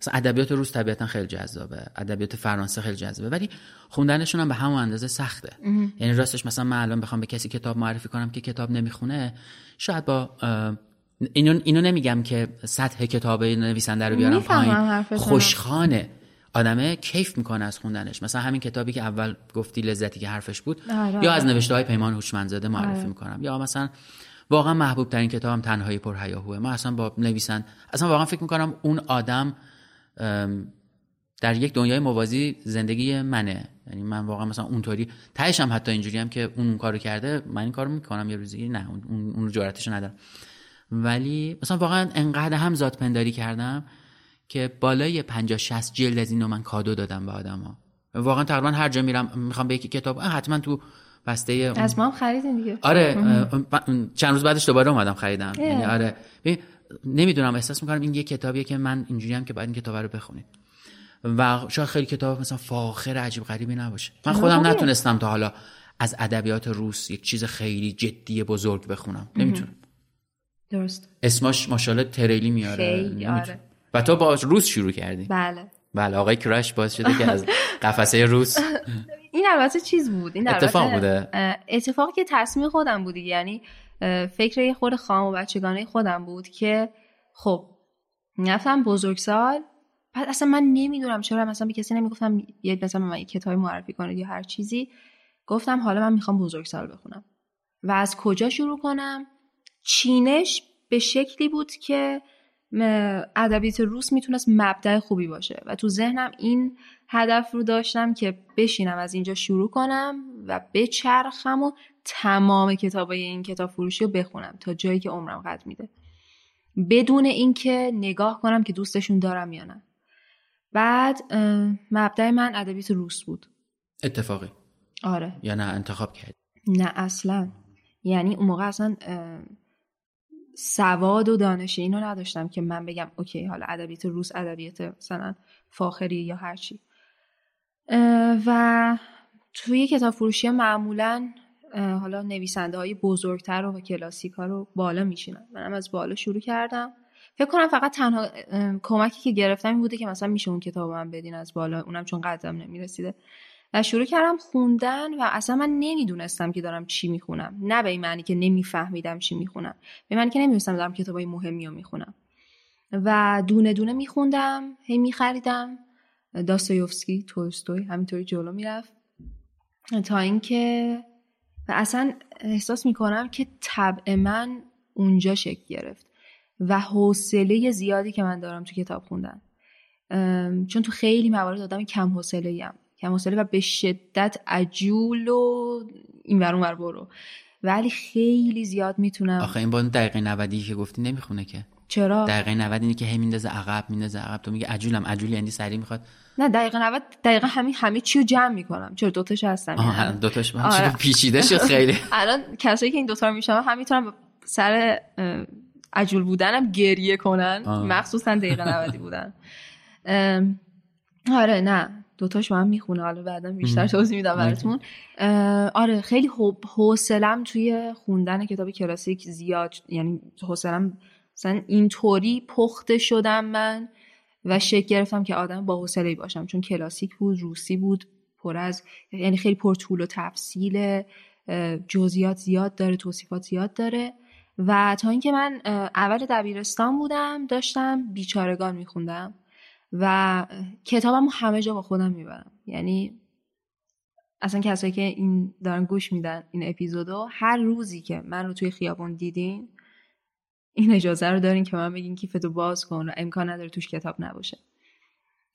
مثلا ادبیات روس طبیعتا خیلی جذابه ادبیات فرانسه خیلی جذابه ولی خوندنشون هم به همون اندازه سخته. یعنی راستش مثلا من الان بخوام به کسی کتاب معرفی کنم که کتاب نمی‌خونه شاید با اینو, اینو نمیگم که سطح کتاب نویسنده رو بیارم پایین. خوشخانه. آدمه کیف می‌کنه از خوندنش. مثلا همین کتابی که اول گفتی لذتی که حرفش بود آره، یا آره. از نوشته های پیمان هوشمندزاده معرفی آره. می‌کنم. یا مثلا واقعا محبوب ترین کتابم تنهایی پر هیاهوه من اصلا با نویسند اصلا واقعا فکر می‌کنم اون آدم در یک دنیای موازی زندگی منه. یعنی من واقعا مثلا اونطوری تهش هم حتی اینجوری هم که اون کارو کرده من این کارو می‌کنم یه روزی نه اون اون, جرأتشو ندارم. ولی مثلا واقعا انقدر هم ذات پنداری کردم که بالای 50 60 جلد از اینو من کادو دادم به آدما واقعا تقریبا هر جا میرم می‌خوام به یکی کتاب حتما تو بسته اون- از ما هم خریدین دیگه. آره چند روز بعدش دوباره اومدم خریدم. یعنی آره. نمی‌دونم احساس می‌کنم این یه کتابیه که من اینجوری هم که باید این کتاب رو بخونید و شاید خیلی کتاب مثلا فاخر عجیب غریبی نباشه. من خودم خوبه. نتونستم تا حالا از ادبیات روس یک چیز خیلی جدی بزرگ بخونم. نمی‌تونم. درست. اسمش ماشاءالله تریلی میاره. آره. و تو با روس شروع کردی. بله. بله آقای کرش باعث شده که از قفسه روس. این البته چیز بود؟ این اتفاق بوده. اتفاقی که تصمیم خودم بود دیگه. یعنی فکر یه خود خام و بچگانه خودم بود که خب رفتم بزرگسال بعد اصلا من نمی‌دونم چرا مثلا به کسی نمی‌گفتم یه مثلا من کتابی معرفی کنید یا هر چیزی گفتم حالا من می‌خوام بزرگسال بخونم. و از کجا شروع کنم؟ چینش به شکلی بود که ادبیات روس می‌تونست مبدع خوبی باشه. و تو ذهنم این هدف رو داشتم که بشینم از اینجا شروع کنم و بچرخم و تمام کتابای این کتاب فروشی رو بخونم تا جایی که عمرم قد میده. بدون اینکه نگاه کنم که دوستشون دارم یا نه. بعد مبدع من ادبیات روس بود. اتفاقی. آره. یا نه انتخاب کردی؟ نه اصلا. یعنی اون موقع اصلا سواد و دانش اینو نداشتم که من بگم اوکی حالا ادبیات روس ادبیات مثلا فاخری یا هرچی و توی کتاب فروشی معمولا حالا نویسنده های بزرگتر و کلاسیک ها رو بالا میشینن منم از بالا شروع کردم. فکر کنم فقط تنها کمکی که گرفتم این بوده که مثلا میشه اون کتاب من بدین از بالا. اونم چون قدم نمی‌رسیده. و شروع کردم خوندن و اصلا من نمی‌دونستم که دارم چی می‌خونم. نه به این معنی که نمیفهمیدم چی می‌خونم. به معنی که نمی‌دونستم دارم کتابای مهمی رو می‌خونم. و دونه دونه میخوندم هی میخریدم. داستایوفسکی تولستوی همینطوری جلو می‌رفت. تا اینکه و اصلا احساس می‌کنم که طبع من اونجا شکل گرفت و حوصله زیادی که من دارم تو کتاب خوندن. چون تو خیلی موارد آدم کم حوصله ام کم حوصله و به شدت عجول و این ور برو. ولی خیلی زیاد می‌تونم آخه این با دقیقه 90 که گفتی نمی‌خونه که. چرا؟ دقیقه 90 اینه که هی میندازه عقب میندازه عقب. تو میگه عجولم عجول یعنی سری می‌خواد. نه دقیقه 90 دقیقه همین همه چی رو جمع می‌کنم. چرا دوتاش هستم آها با هم آره. پیچیده شد خیلی؟ الان کسایی که این دوتا رو میشنم هم می‌تونن سر عجول بودنم گریه کنن. آه. مخصوصا دقیقه 90 بودن. آره نه. دوتاش با هم می‌خونه. حالا بعدا بیشتر توضیح میدم براتون. آره خیلی حوصلم توی خوندن کتاب کلاسیک زیاد یعنی حوصلم مثلا اینطوری پخته شدم من و شکل گرفتم که آدم با حوصله باشم. چون کلاسیک بود روسی بود پر از یعنی خیلی پر طول و تفصیل جزئیات زیاد داره توصیفات زیاد داره. و تا اینکه من اول دبیرستان بودم داشتم بیچارگان میخوندم و کتابم همه جا با خودم می‌برم. یعنی اصلا کسایی که این دارن گوش میدن این اپیزودو هر روزی که من رو توی خیابون دیدین این اجازه رو دارین که من بگین کیفتو باز کن و امکان نداره توش کتاب نباشه.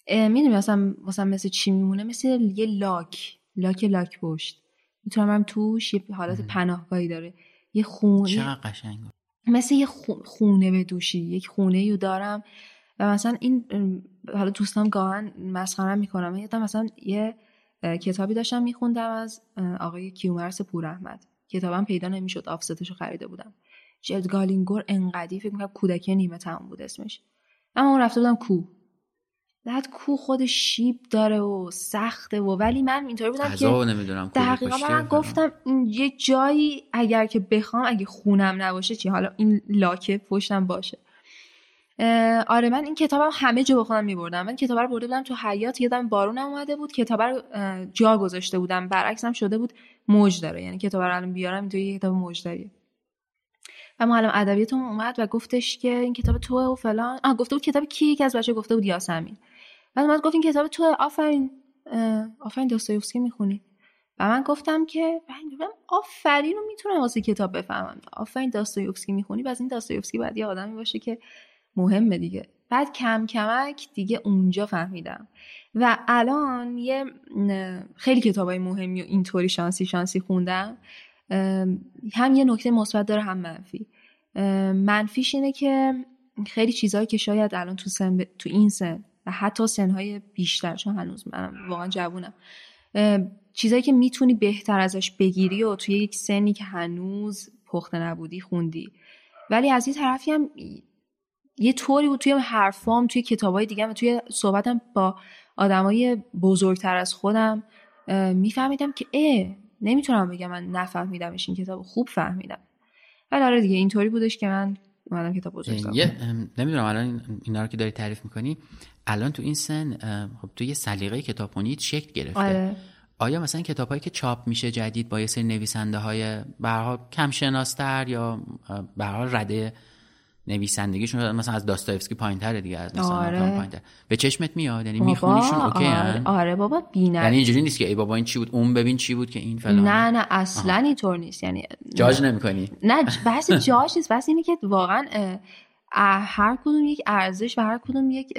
می‌دونی مثلا مثلا مثل چی میمونه؟ مثل یه لاک. لاک لاک پشت. می‌تونم برم توش یه حالت پناهگاهی داره. یه خونه چقدر قشنگ مثل یه خونه به دوشی یک خونه رو دارم و مثلا این حالا دوستان گاهن مسخرم می‌کنم. یادم مثلا یه کتابی داشتم میخوندم از آقای کیومرس پوراحمد کتابم پیدا نمی‌شد آفستش رو خریده بودم. جلد گالینگور انقدی فکر می‌کنم کودکی نیمه تمام بود اسمش. اما اون رفته بودم کو. بعد کو خود شیب داره و سخته و ولی من اینطوری بودم که نمی‌دونم دقیقا من گفتم یه جایی اگر که بخوام اگه خونم نباشه چی؟ حالا این لاکه پشتم باشه. آره من این کتابم همه جا با خودم میبردم. من کتاب رو برده بودم تو حیات یادم بارونم اومده بود. کتاب رو جا گذاشته بودم. برعکسم شده بود موج داره. یعنی کتاب رو الان بیارم تو یه کتاب موج داره. و معلم ادبیاتم اومد و گفتش که این کتاب توه و فلان. آ گفته بود کتاب کی یکی از بچه گفته بود یاسمین. بعد من گفت این کتاب تو آفرین. آفرین داستایوفسکی می‌خونی. و من گفتم که آفرین رو می‌تونم واسه کتاب بفهمم. آفرین داستایوفسکی می‌خونی؟ از این داستایوفسکی باید یه آدمی باشه که مهمه دیگه. بعد کم کمک دیگه اونجا فهمیدم. و الان یه خیلی کتابای مهمی و اینطوری شانسی شانسی خوندم. هم یه نکته مثبت داره هم منفی. منفیش اینه که خیلی چیزهایی که شاید الان تو, سن تو این سن و حتی سنهای بیشتر چون هنوز منم واقعا جوونم. چیزایی که می‌تونی بهتر ازش بگیری و توی یک سنی که هنوز پخته نبودی خوندی. ولی از این طرفی هم یه طوری بود توی حرفام توی کتابای دیگه و توی صحبتم با آدمای بزرگتر از خودم میفهمیدم که نمی‌تونم بگم من نفهمیدمش این کتاب خوب فهمیدم. ولی آره دیگه اینطوری بودش که من اومدم کتاب بزرگ یه نمی‌دونم الان اینا رو که داری تعریف می‌کنی الان تو این سن خب تو یه سلیقه کتابخونی شکل گرفته. آره. آیا مثلا کتابایی که چاپ میشه جدید با یه سری نویسنده های به کم شناستر یا به رده نویسندگیشون مثلا از داستایفسکی پایینتره دیگه از مثلا آره. به چشمت میاد یعنی میخونیشون اوکی آره, آره بابا بینن یعنی اینجوری نیست که ای بابا این چی بود اون ببین چی بود که این فلان نه نه اصلا اینطور نیست. یعنی جاج نمی‌کنی؟ نه بحث جاج نیست. بحث اینه که واقعا هر کدوم یک ارزش و هر کدوم یک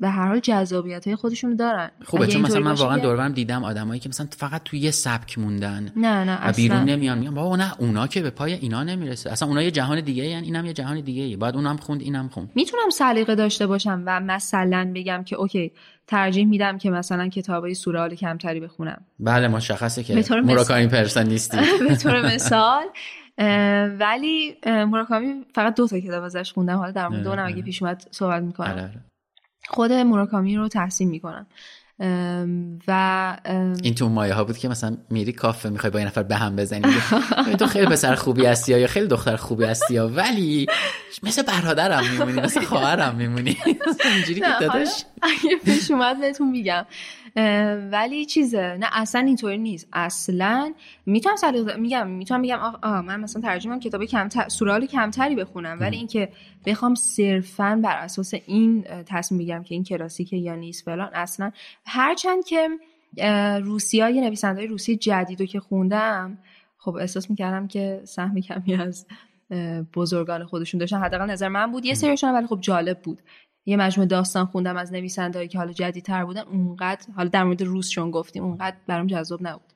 به هر حال جذابیت های خودشون دارن. خوبه چون مثلا من واقعا دوربرم دیدم آدمایی که مثلا فقط توی یه سبک موندن نه نه و بیرون نمیان میگن بابا نه اونا که به پای اینا نمی‌رسه. اصلا اونا یه جهان دیگه یعنی اینم یه جهان دیگه ای بعد اونم خوند اینم خوند. می‌تونم سلیقه داشته باشم و مثلا بگم که اوکی ترجیح میدم که مثلا کتابای سورال کمتری بخونم. بله مشخصه که موراکامی پرسن نیستی. به طور مثال ولی موراکامی فقط دو تا کتاب ازش خوندم. حالا در مورد اونم اگه پیش اومد صحبت می‌کنم. خود موراکامی رو تحسین می‌کنم و این تو مایه ها بود که مثلا میری کافه می‌خوای با یه نفر به هم بزنی. تو خیلی پسر خوبی هستی یا خیلی دختر خوبی هستی ولی مثل برادرم میمونی مثل خواهرم میمونی. اینجوری که داداش. اگه پیش اومد بهتون میگم. ولی چیزه نه اصلا اینطوری نیست. اصلا می‌تونم سلیقه میگم می‌تونم بگم آه, من مثلا ترجمه کتاب کمتر سورال کمتری بخونم. ولی اینکه بخوام صرفا بر اساس این تصمیم بگم که این کلاسیکه یا نیست فلان اصلا هرچند که روسیا یه نویسنده روسی جدیدو که خوندم خب احساس می‌کردم که سهم کمی از بزرگان خودشون داشتن. حداقل نظر من بود. یه سریشون ولی خب جالب بود. یه مجموعه داستان خوندم از نویسندهایی که حالا جدیدتر بودن. اونقدر حالا در مورد روس چون گفتیم اونقدر برام جذاب نبود.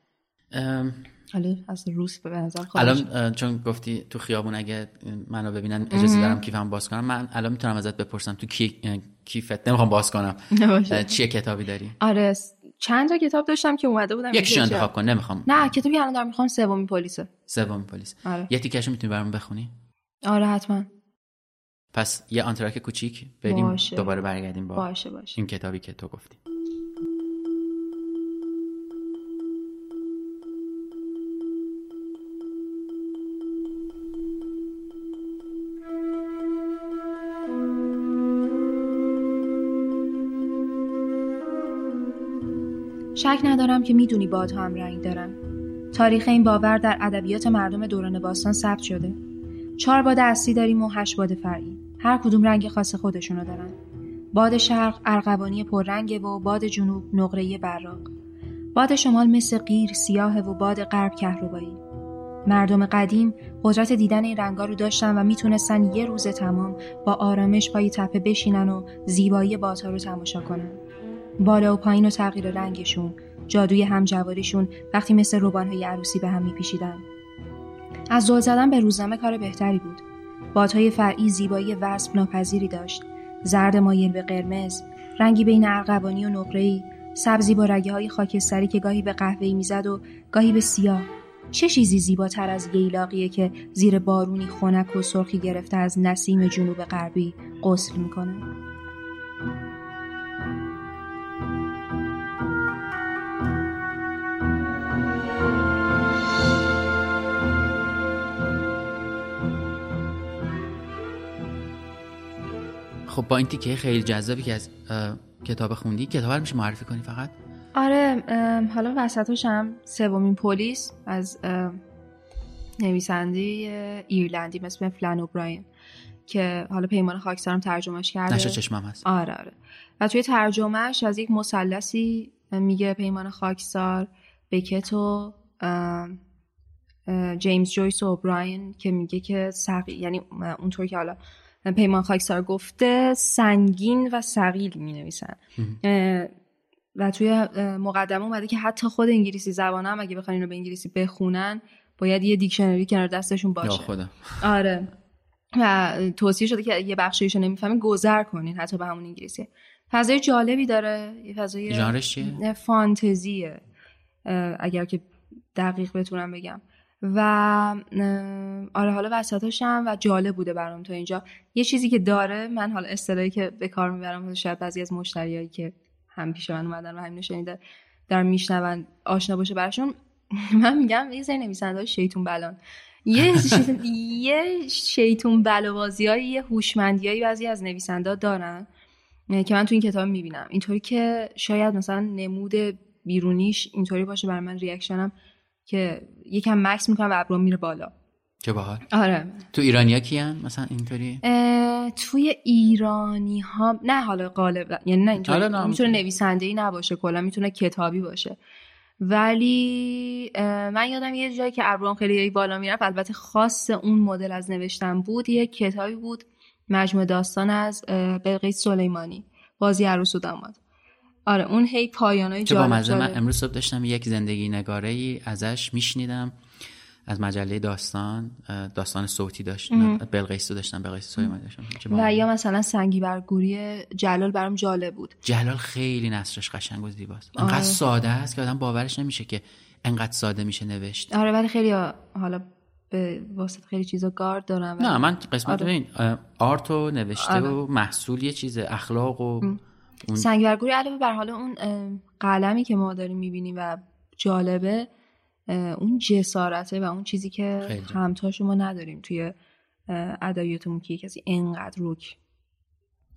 حالا از روس به نظر الان چون گفتی تو خیابون اگه منو ببینن اجازه دارم کیفم باز کنم. من الان می‌تونم ازت بپرسم تو کی... کیفت؟ نمی‌خوام باز کنم. چیه کتابی داری؟ آره چند تا کتاب داشتم که اومده بودم یکیشو انتخاب کن نمی‌خوام. نه کتابی الان دارم می‌خوام سومی پلیسه. سومی پلیس. آره. یه تیکشو می‌تونی برام بخونی؟ آره حتما. پس یه آنتراک کوچیک بریم باشه. دوباره برگردیم با باشه باشه. این کتابی که تو گفتی شک ندارم که می‌دونی بادها هم رنگ دارن تاریخ این باور در ادبیات مردم دوران باستان ثبت شده چهار باد اصلی داریم و هشت باد فرعی. هر کدوم رنگ خاص خودشونو دارن. باد شرق ارغوانی پررنگه و باد جنوب نقره براق. باد شمال مثل غیر سیاه و باد غرب کهربایی. مردم قدیم قدرت دیدن این رنگا رو داشتن و می‌تونستن یه روز تمام با آرامش پای تپه بشینن و زیبایی بادها رو تماشا کنن. بالا و پایین و تغییر رنگشون جادوی همجواریشون وقتی مثل روبانهای عروسی به هم میپیچیدن. از زل زدن به روزنامه کار بهتری بود. بادهای فرعی زیبایی وصف ناپذیری داشت. زرد مایل به قرمز رنگی بین ارغوانی و نقره‌ای سبزی با رگه های خاکستری که گاهی به قهوه‌ای می‌زد و گاهی به سیاه. چه چیزی زیباتر از ییلاقیه که زیر بارونی خنک و سرخی گرفته از نسیم جنوب غربی غسل می‌کنه؟ با این تیکه خیلی جذابی که از کتاب خوندی کتاب رو میشه معرفی کنی فقط؟ آره حالا وسطش هم سومین پلیس از نویسنده ایرلندی مثل فلان اوبراین که حالا پیمان خاکسارم ترجمهش کرده. نشه چشمم هست. آره آره. و توی ترجمهش از یک مثلثی میگه پیمان خاکسار بکت و جیمز جویس و اوبراین که میگه که سقی یعنی اونطور که حالا پیمان خاکسار گفته سنگین و سقیل می نویسن و توی مقدمه اومده که حتی خود انگلیسی زبان هم اگه بخوان اینو به انگلیسی بخونن باید یه دیکشنری کنار دستشون باشه. خدا. آره. و توصیه شده که یه بخشیش رو نمی‌فهمین گذر کنین حتی به همون انگلیسی. فضای جالبی داره. یه فضای فانتزیه. اگر که دقیق بتونم بگم. و آره حالا وسطاشم و جالب بوده برام تا اینجا. یه چیزی که داره من حالا اصطلاحی که به کار می‌برم شاید بعضی از مشتریایی که هم پیش من اومدن و همین شنیده در میشنون آشنا باشه براشون من میگم یه سری نویسنده شیطون بلان. یه یه شیطون بلوازی یه هوشمندیایی بعضی از نویسنده دارن که من تو این کتاب می‌بینم. اینطوری که شاید مثلا نمود بیرونیش اینطوری باشه بر من ریاکشنم که یکم مکس می‌کنم و ابرام میره بالا. چه باحال؟ آره. تو ایرانیا کیان مثلا اینطوری؟ توی ایرانی ها نه حالا غالب یعنی نه اینطوری آره، نه، می‌تونه نویسنده ای نباشه کلا می‌تونه کتابی باشه. ولی من یادم یه جایی که ابرام خیلی بالا می‌رفت البته خاص اون مدل از نوشتن بود یه کتابی بود مجموعه داستان از بلقیس سلیمانی. بازی عروس و داماد. آره اون هی پایانای با جالب مزه من. امروز صبح داشتم یک زندگی نگاره ای ازش میشنیدم از مجله داستان داستان صوتی داشت بلقیس رو داشتم بلقیس سلیمانی داشتم و. یا مثلا سنگی برگوری جلال برام جالب بود جلال خیلی نصرش قشنگ و زیباست آره. انقدر ساده است که آدم باورش نمیشه که انقدر ساده میشه نوشت آره ولی خیلی حالا به واسط خیلی چیزا گارد دارم نه من قسمت آره. اه، آرت و نوشته آره. و محصول یه چیز اخلاق و اون سنگ برگوری علاوه بر حالا اون قلمی که ما داریم می‌بینیم و جالبه اون جسارته و اون چیزی که خیلی جالب. همتاشو ما نداریم توی ادبیاتمون که کسی انقدر روک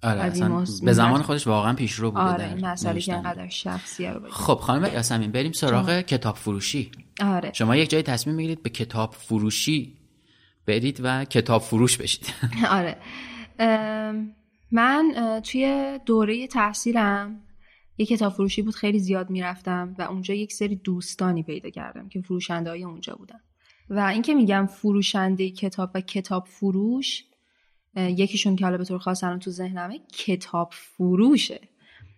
آره اصلا به زمان خودش واقعا پیشرو بوده آره این مسئله که. انقدر شخصیه رو بگیم. خب خانم یاسمین بریم سراغ کتاب فروشی آره شما یک جایی تصمیم می‌گیرید به کتاب فروشی برید و کتاب فروش بشید آره ام، من توی دوره تحصیلم یه کتاب فروشی بود خیلی زیاد می‌رفتم و اونجا یک سری دوستانی پیدا کردم که فروشنده های اونجا بودن. و اینکه میگم فروشنده کتاب و کتاب فروش یکیشون که حالا به طور خاص الان تو ذهنمه کتاب فروشه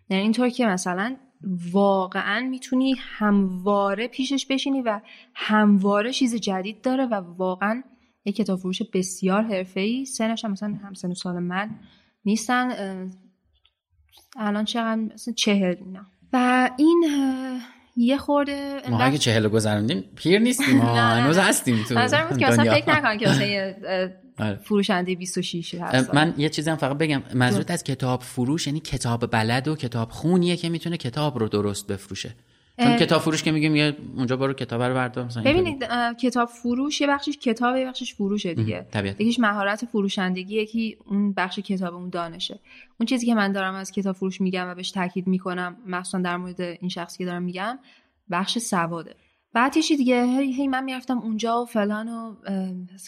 یعنی اینطور که مثلا واقعا می‌تونی همواره پیشش بشینی و همواره چیز جدید داره و واقعا یک کتاب فروش بسیار حرفه‌ای. سنش هم مثلا همسن سال من نیستن الان چقدر مثلا چهل اینا و این یه خورده ما اگه چهل گذروندیم پیر نیستیم نه، نه، هنوز نه. هستیم تو نظر بود که دنیا. فکر نکن که مثلا آره. فروشنده 26 هست من یه چیزی هم فقط بگم منظورت از کتاب فروش یعنی کتاب بلد و کتاب خونیه که می‌تونه کتاب رو درست بفروشه چون. کتاب فروش که میگیم یه اونجا برو کتاب رو بردار مثلا. ببینید کتاب فروش یه بخشش کتابه یه بخشش فروشه دیگه. یکیش مهارت فروشندگی یکی اون بخش کتاب اون دانشه اون چیزی که من دارم از کتاب فروش میگم و بهش تاکید می‌کنم مخصوصا در مورد این شخصی که دارم میگم بخش سواده بعد یه دیگه هی, هی من می‌رفتم اونجا و فلان و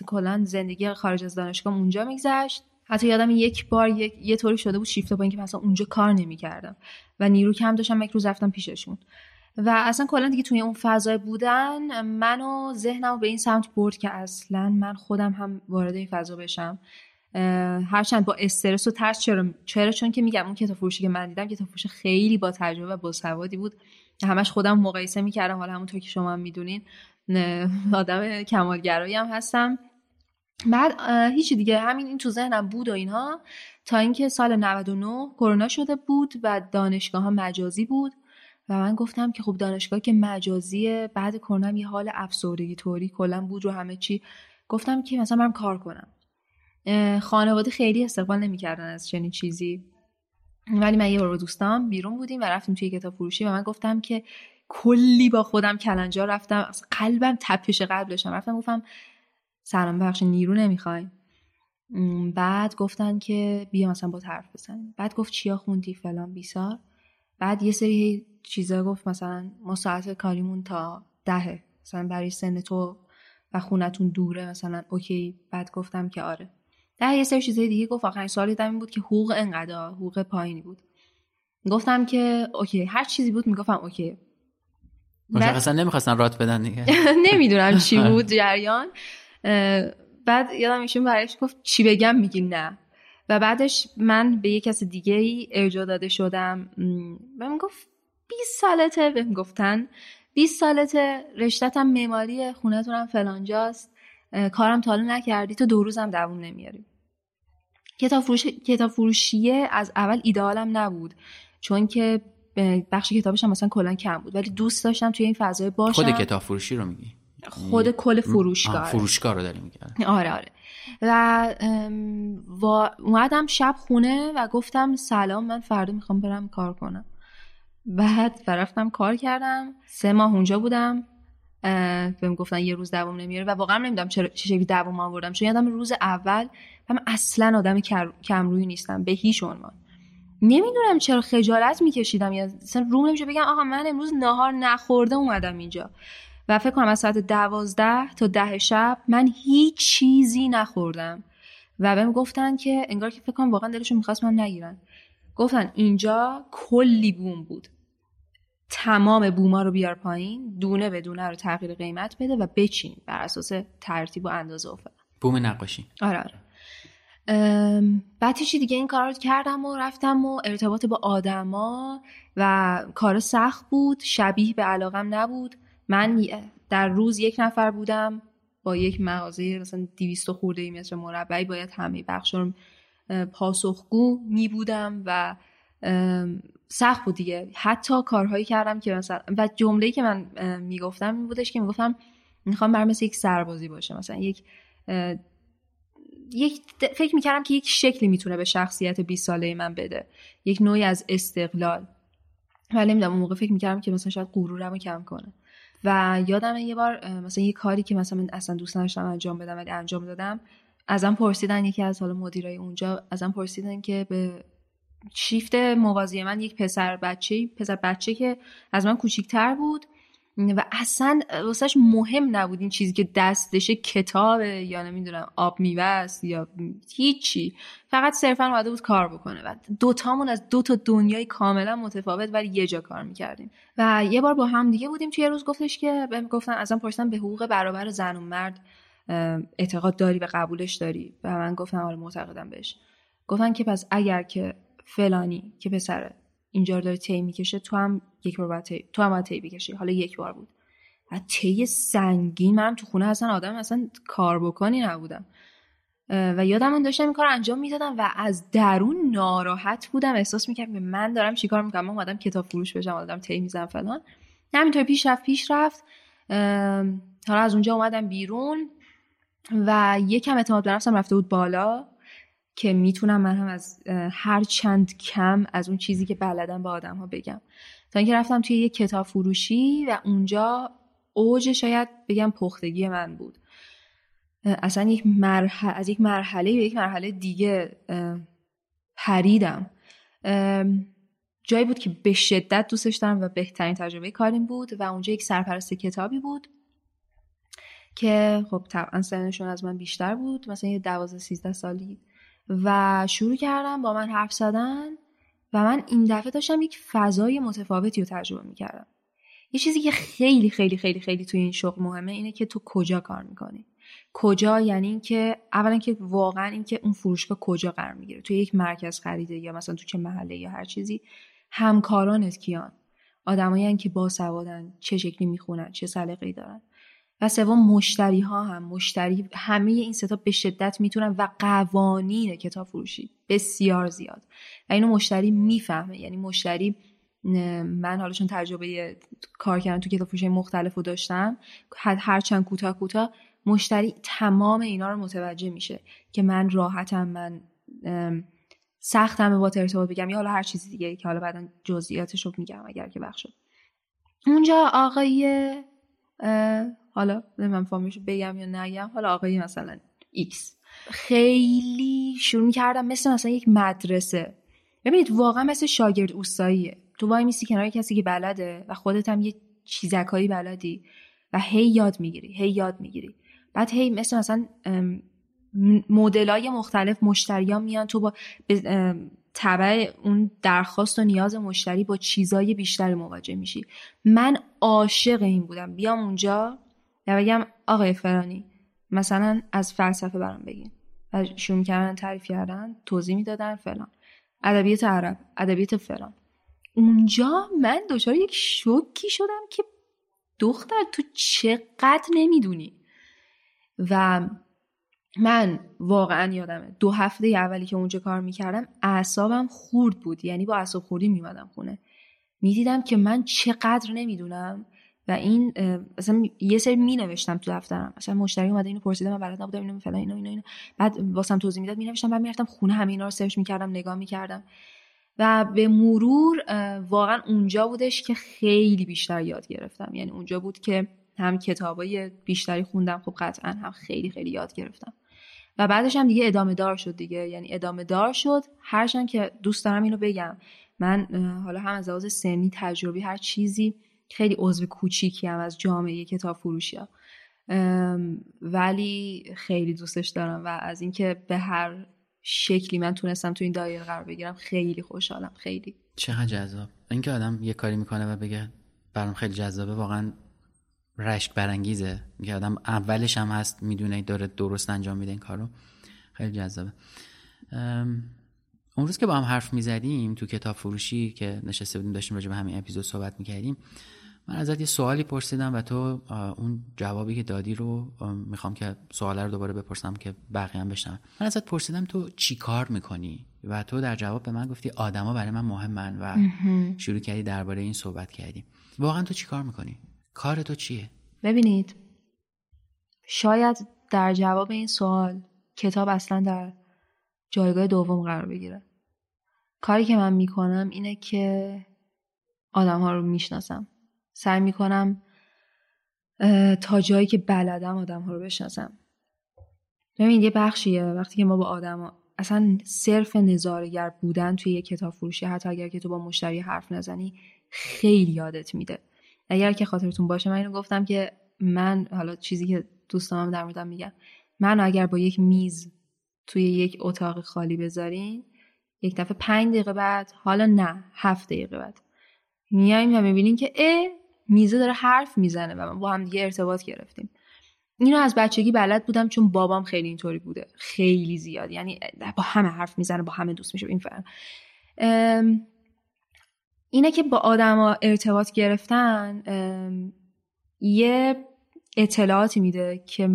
کلا زندگی خارج از دانشگاه اونجا میگذشت حتی یادم یک بار یک یه طوری شده بود شیفت با اینکه مثلا اونجا کار نمی‌کردم و نیرو کم داشتم یک روز رفتم پیششون و اصلا کلا دیگه توی اون فضای بودن منو ذهنمو به این سمت برد که اصلا من خودم هم وارد این فضا بشم. هرچند با استرس و ترس چرا چرا؟ چون که میگم اون کتاب فروشی که من دیدم کتاب فروش خیلی با تجربه و با سوادی بود. همش خودم مقایسه می‌کردم حالا همونطور که شما هم می‌دونین آدم کمالگرایی هم هستم. بعد هیچی دیگه همین این تو ذهنم بود و اینها. تا اینکه سال 99 کرونا شده بود و دانشگاه ها مجازی بود. و من گفتم که خب دانشگاه که مجازی بعد کرونا یه حال افسردگی طوری کلا بود رو همه چی. گفتم که مثلا من کار کنم. خانواده خیلی استقبال نمی‌کردن از چنین چیزی. ولی من یه بار با دوستام بیرون بودیم و رفتیم توی کتاب فروشی و من گفتم که کلی با خودم کلنجار رفتم. قلبم تپش قلب داشتم. رفتم گفتم سلام بخش نیرو نمی‌خوای. بعد گفتن که بیا مثلا با حرف بزنیم. بعد گفت چیا خوندی فلان بیسار. بعد یه سری چیزا گفت مثلا ما ساعت کاریمون تا دهه مثلا برای سن تو و خونتون دوره مثلا اوکی. بعد گفتم که آره. ده یه سری چیزای دیگه گفت. آخرین سوالی این بود که حقوق انقدر حقوق پایینی بود. گفتم که اوکی. هر چیزی بود می‌گفتم اوکی. مشخصا نمی‌خواستن رات بدن دیگه. نمی‌دونم چی بود جریان. بعد یادم ایشون برایش گفت چی بگم؟ میگی نه. و بعدش من به یه کس دیگه ای ارجا داده شدم. من گفت 20 سالته بهم گفتن 20 سالته رشتتم معماری خونتونم فلانجاست. کارم تاله نکردی تو دو روزم دووم نمیاری. کتاب, فروش... کتاب فروشیه از اول ایدئالم نبود چون که بخش کتابش هم مثلا کلا کم بود. ولی دوست داشتم توی این فضای باشم. خود کتاب فروشی رو میگی؟ خود کل فروشگاه. فروشگاه رو داری میگی. آره آره. و اومدم شب خونه و گفتم سلام من فردا می‌خوام برم کار کنم. بعد رفتم کار کردم. سه ماه اونجا بودم. بهم گفتن یه روز دوام نمیاره و واقعا نمی‌دونم چه شکلی دوام آوردم. چون یادم روز اول من اصلا آدم کمرویی نیستم به هیچ عنوان. نمی‌دونم چرا خجالت میکشیدم. یا اصلا روم نمیشه بگم آقا من امروز نهار نخورده اومدم اینجا. و فکر کنم از ساعت دوازده تا ده شب من هیچ چیزی نخوردم. و بهم گفتن که انگار که فکر کنم واقعا دلشون می‌خواست من نگیرن. گفتن اینجا کلی بوم بود. تمام بوما رو بیار پایین دونه به دونه رو تغییر قیمت بده و بچین بر اساس ترتیب و اندازه و بوم نقاشی. آره آره. بعد چی دیگه این کار رو کردم و رفتم و ارتباط با آدما و کار سخت بود شبیه به علاقم نبود. من در روز یک نفر بودم با یک مغازه مثلا 200 خورده متر مربعی باید همه بخش پاسخگو می بودم و سخت بود دیگه. حتی کارهایی کردم که مثلا و جمله‌ای که من می‌گفتم این بودش که می‌گفتم می‌خوام بر مثل یک سربازی باشه. مثلا یک یک فکر می‌کردم که یک شکلی می‌تونه به شخصیت 20 ساله من بده. یک نوعی از استقلال. ولی نمی‌دونم اون موقع فکر می‌کردم که مثلا شاید غرورم رو کم کنه. و یادم یه بار مثلا یه کاری که مثلا من اصلا دوست نداشتم انجام بدم ولی انجام دادم ازم پرسیدن یکی از حالا مدیرای اونجا ازم پرسیدن که به شیفت موازی من یک پسر بچه پسر بچه که از من کوچیکتر بود و اصلا واسهش مهم نبود این چیزی که دستشه کتابه یا نمی‌دونم آب میوه یا هیچی. فقط صرفا اومده بود کار بکنه. و دوتامون از دو تا دنیای کاملا متفاوت ولی یه جا کار می‌کردیم. و یه بار با هم دیگه بودیم توی روز گفتش که بهم گفتن ازم پرسیدن به حقوق برابر زن و مرد اعتقاد داری و قبولش داری؟ و من گفتم آره معتقدم بهش. گفتن که پس اگر که فلانی که پسره اینجا داره تی می‌کشه تو هم یک بار باید تو هم باید بکشی. حالا یک بار بود. و تی سنگین منم تو خونه اصلا آدم اصلا کار بکنی نبودم. و یادم من داشتم این کار انجام می‌دادم و از درون ناراحت بودم. احساس می‌کردم من دارم چیکار می‌کنم. من اومدم کتاب فروش بشم آدم تی می‌زنم فلان. همینطور پیش رفت پیش رفت. حالا از اونجا اومدم بیرون و یکم اعتماد به نفسم رفته بود بالا. که می‌تونم من هم از هر چند کم از اون چیزی که بلدم با آدم ها بگم. تا اینکه رفتم توی یک کتاب فروشی و اونجا اوج شاید بگم پختگی من بود. اصلا یک مرحله از یک مرحله به یک مرحله دیگه پریدم. جایی بود که به شدت دوستش دارم و بهترین تجربه کاریم بود و اونجا یک سرپرست کتابی بود که خب طبعا سنشون از من بیشتر بود. مثلا یه دوازه سیزده سالی و شروع کردم با من حرف زدن و من این دفعه داشتم یک فضای متفاوتی رو تجربه می‌کردم. یه چیزی که خیلی خیلی خیلی خیلی توی این شغل مهمه اینه که تو کجا کار می‌کنی. کجا یعنی اینکه اولا که واقعا اینکه اون فروشگاه کجا قرار می‌گیره. توی یک مرکز خریده یا مثلا تو چه محله یا هر چیزی همکارانت کیان؟ آدمایی که باسوادن چه شکلی می‌خونن چه سلیقه‌ای دارن. و سوم مشتری ها هم مشتری همه این ستا به شدت می‌تونن و قوانین کتاب فروشی بسیار زیاد. و اینو مشتری می‌فهمه. یعنی مشتری من حالا چون تجربه کار کردن تو کتاب فروشی مختلف رو داشتم هر چند کوتاه کوتاه مشتری تمام اینا رو متوجه میشه که من راحتم من سختم با ارتباط بگم یا حالا هر چیزی دیگه که حالا بعدا جزئیاتش رو میگم اگر که شد اونجا آقای حالا من فامیلشو بگم یا نگم. حالا آقای مثلا ایکس خیلی شروع کردم مثل مثلا یک مدرسه. ببینید واقعا مثل شاگرد اوستاییه. تو وای میسی کنار کسی که بلده و خودت هم یه چیزکایی بلدی و هی یاد می‌گیری هی یاد می‌گیری. بعد هی مثل مثلا مدل های مختلف مشتریان میان تو با تبع اون درخواست و نیاز مشتری با چیزای بیشتری مواجه میشی. من عاشق این بودم. بیام اونجا. و بگم آقای فرانی مثلا از فلسفه برام بگین. و شروع کردن تعریف کردن توضیح می‌دادن فلان. ادبیات عرب ادبیات فلان. اونجا من دچار یک شوکی شدم که دختر تو چقدر نمی‌دونی؟ و من واقعا یادمه دو هفته اولی که اونجا کار می‌کردم اعصابم خورد بود. یعنی با اعصاب خوردی میمدم خونه. می‌دیدم که من چقدر نمی‌دونم. و این مثلا یه سری می نوشتم تو دفترم. مثلا مشتری اومده اینو پرسیدم من بلد نبودم اینو فلان اینو اینو اینو. بعد واسم توضیح می‌داد می نوشتم بعد می‌رفتم خونه همه اینا رو سرچ می‌کردم نگاه می‌کردم. و به مرور واقعا اونجا بودش که خیلی بیشتر یاد گرفتم. یعنی اونجا بود که هم کتابای بیشتری خوندم خب قطعا هم خیلی خیلی یاد گرفتم. و بعدش هم دیگه ادامه دار شد دیگه. یعنی ادامه دار شد. هرچند که دوست دارم اینو بگم. من حالا هم از لحاظ سنی تجربی هر چیزی خیلی عضو کوچیکی هم از جامعه کتاب فروشی ها. ولی خیلی دوستش دارم و از اینکه به هر شکلی من تونستم تو این دایره قرار بگیرم خیلی خوشحالم خیلی. چقدر جذاب اینکه آدم یه کاری می‌کنه و بگه برام خیلی جذابه واقعا رشک برانگیزه. که آدم اولش هم هست می‌دونه داره درست انجام میده این کارو. خیلی جذابه. اون روز که با هم حرف می‌زدیم تو کتاب فروشی که نشسته بودیم داشتیم راجع به همین اپیزود صحبت می‌کردیم من ازت یه سوالی پرسیدم و تو اون جوابی که دادی رو می‌خوام که سوال رو دوباره بپرسم که بقیه هم بشنم من ازت پرسیدم تو چی کار می‌کنی؟ و تو در جواب به من گفتی آدما برای من مهمن و شروع کردی درباره این صحبت کردیم واقعا تو چی کار می‌کنی؟ کار تو چیه؟ ببینید شاید در جواب این سوال کتاب اصلا در جایگاه دوم قرار بگیره. کاری که من می‌کنم اینه که آدم ها رو می‌شناسم. سعی می‌کنم تا جایی که بلدم آدم ها رو بشناسم. ببین یه بخشیه. وقتی که ما با آدم ها اصلا صرف نظارگر بودن توی یه کتاب فروشی حتی اگر که تو با مشتری حرف نزنی خیلی یادت میده. اگر که خاطرتون باشه من اینو گفتم که من حالا چیزی که دوستانم در موردم میگن من اگر با یک میز توی یک اتاق خالی بذارین یک دفعه پنج دقیقه بعد حالا نه هفت دقیقه بعد میایم و می‌بینین که میزه داره حرف می‌زنه و من با هم دیگه ارتباط گرفتیم. اینو از بچگی بلد بودم چون بابام خیلی اینطوری بوده. خیلی زیاد. یعنی با همه حرف می‌زنه با همه دوست میشه این فرم اینه که با آدما ارتباط گرفتن یه اطلاعاتی میده که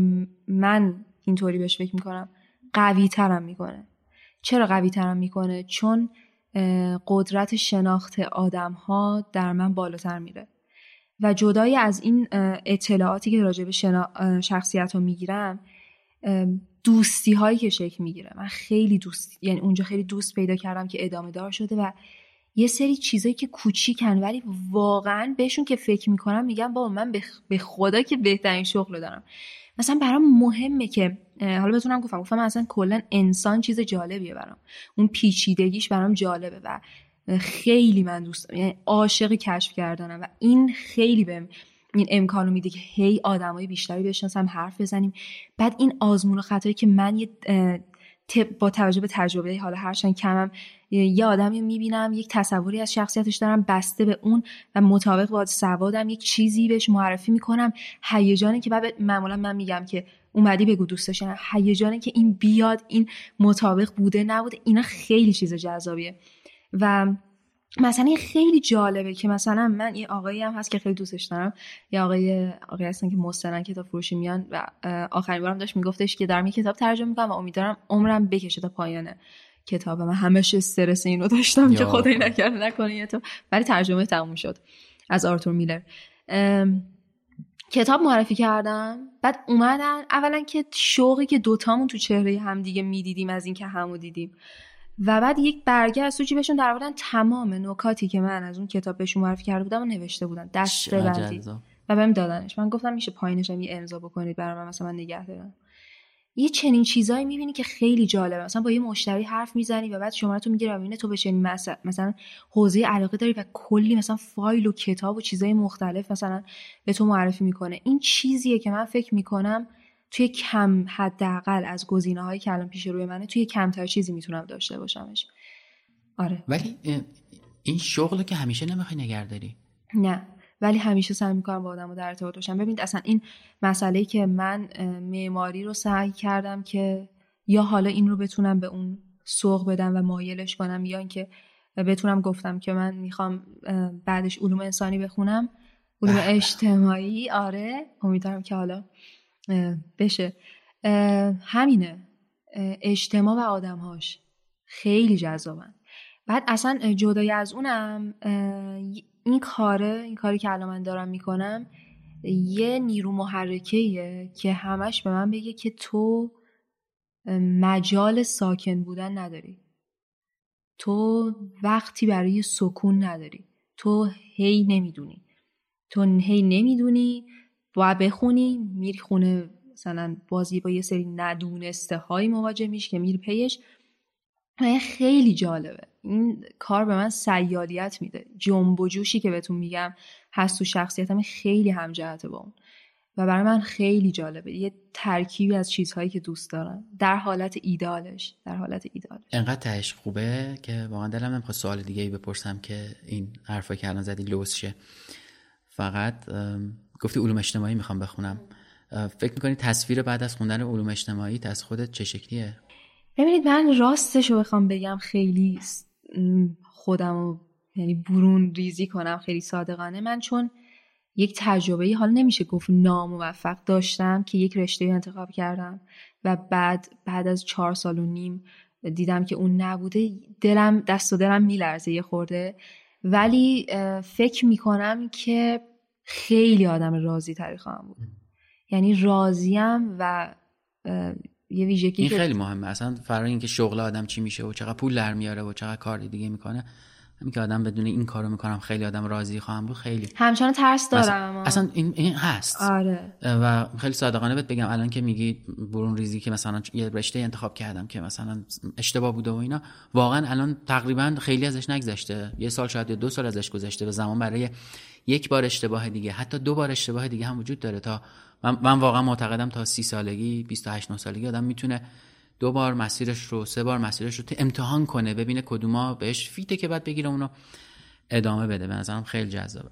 من اینطوری بهش فکر می‌کنم. قوی ترم می‌کنه. چرا قوی ترم می‌کنه؟ چون قدرت شناخت آدم ها در من بالاتر میره. و جدای از این اطلاعاتی که راجع به شخصیت ها می‌گیرم دوستی هایی که شکل می‌گیره. من خیلی دوست یعنی اونجا خیلی دوست پیدا کردم که ادامه دار شده و یه سری چیزایی که کوچیکن ولی واقعا بهشون که فکر می‌کنم میگم بابا من به خدا که بهترین شغل دارم. مثلا برام مهمه که حالا بتونم گفتم گفتم اصلا کلا انسان چیز جالبیه برام. اون پیچیدگیش برام جالبه و خیلی من دوست دارم. یعنی عاشق کشف کردنم. و این خیلی بهم این امکانو میده که هی آدمای بیشتری بشناسم حرف بزنیم. بعد این آزمون و خطایی که من یه با توجه به تجربه حالا هرچند کمم یه آدمی می‌بینم یک تصوری از شخصیتش دارم بسته به اون و مطابق با سوادم یک چیزی بهش معرفی می‌کنم. هیجانی که بعد معمولا من میگم که اومدی بگو دوستش هیجانی که این بیاد این مطابق بوده نبوده اینا خیلی چیز جذابیه. و مثلا خیلی جالبه که مثلا من یه آقایی هم هست که خیلی دوستش دارم. یه آقای آقای هستن که مسترن کتاب فروشی میان و آخرین بارم داشت میگفتش که دارم یه کتاب ترجمه می‌کنم و امیدوارم عمرم بکشه تا پایانه کتاب من همش استرس اینو داشتم که خدای نکرده نکنه یه تو. ولی ترجمه تموم شد از آرتور میلر. کتاب معرفی کردم. بعد اومدن. اولا که شوقی که دوتامون تو چهره هم دیگه می‌دیدیم از اینکه همو دیدیم. و بعد یک برگه از سوچی بهشون در تمام نکاتی که من از اون کتاب بهشون معرفی کرده بودم و نوشته بودن. دست بندی. و بهم دادنش. من گفتم میشه پایینش هم یه امضا بکنید برای من مثلا من نگه دارم. یه چنین چیزایی می‌بینی که خیلی جالبه. مثلا با یه مشتری حرف می‌زنی و بعد شما تو می‌گیره و تو به چنین مثلا, مثلا حوزه علاقه داری و کلی مثلا فایل و کتاب و چیزای مختلف مثلا به تو معرفی می‌کنه. این چیزیه که من فکر می‌کنم توی کم حداقل از گزینه هایی که الان پیش روی منه توی کمتر چیزی می‌تونم داشته باشمش. آره. ولی این شغل که همیشه نمی‌خوای نگهداری نه. ولی همیشه سعی می‌کنم با آدم در ارتباط باشم. ببینید اصلا این مسئله که من معماری رو سعی کردم که یا حالا این رو بتونم به اون سوق بدم و مایلش کنم یا اینکه بتونم گفتم که من می‌خوام بعدش علوم انسانی بخونم علوم. اجتماعی آره. امیدوارم که حالا بشه. همینه. اجتماع و آدمهاش. خیلی جذابن. بعد اصلا جدای از اونم این کاره این کاری که الان من دارم می‌کنم یه نیرو محرکه که همش به من بگه که تو مجال ساکن بودن نداری. تو وقتی برای سکون نداری. تو هی نمی‌دونی. تو هی نمی‌دونی باید بخونی میری خونه مثلا بازی با یه سری ندونسته هایی مواجه میش که میری پیش. خیلی جالبه. این کار به من سیالیت میده. جنب و جوشی که بهتون میگم هست تو شخصیتم خیلی همجهته با اون. و برای من خیلی جالبه. یه ترکیبی از چیزهایی که دوست دارم. در حالت ایدالش. در حالت ایدالش. انقدر تهش خوبه که واقعا دلم نمی‌خواد سوال دیگه ای بپرسم که این حرفایی که الان زدی لوس شه. فقط گفتی علوم اجتماعی می‌خوام بخونم. فکر می‌کنی تصویر بعد از خوندن علوم اجتماعی از خودت چه شکلیه؟ ببینید من راستش رو بخوام بگم خیلی خودم رو یعنی برون ریزی کنم خیلی صادقانه. من چون یک تجربه حال نمیشه گفت ناموفق داشتم که یک رشته انتخاب کردم و بعد بعد از چهار سال و نیم دیدم که اون نبوده. دلم دست و دلم میلرزه یه خورده. ولی فکر می‌کنم که خیلی آدم راضی تری خواهم بود. یعنی راضیم و یه ویژگی این خیلی مهمه. اصلا فرار اینکه شغل آدم چی میشه و چقدر پول در میاره و چقدر کار دیگه می‌کنه. همین که آدم بدون این کارو می‌کنم خیلی آدم راضی خواهم بود خیلی. همچنان ترس دارم اصلا, این, این هست. آره. و خیلی صادقانه بهت بگم الان که میگی برون ریزی که مثلا یه رشته انتخاب کردم که مثلا اشتباه بوده و اینا واقعا الان تقریبا خیلی ازش نگذشته. یه سال شاید یا دو سال ازش گذشته و زمان برای یک بار اشتباه دیگه حتی دو بار اشتباه دیگه هم وجود داره تا من, من واقعا معتقدم تا سی سالگی 28 9 سالگی آدم می‌تونه دو بار مسیرش رو سه بار مسیرش رو امتحان کنه ببینه کدوما بهش فیته که بعد بگیره اونو ادامه بده. به نظرم خیلی جذابه.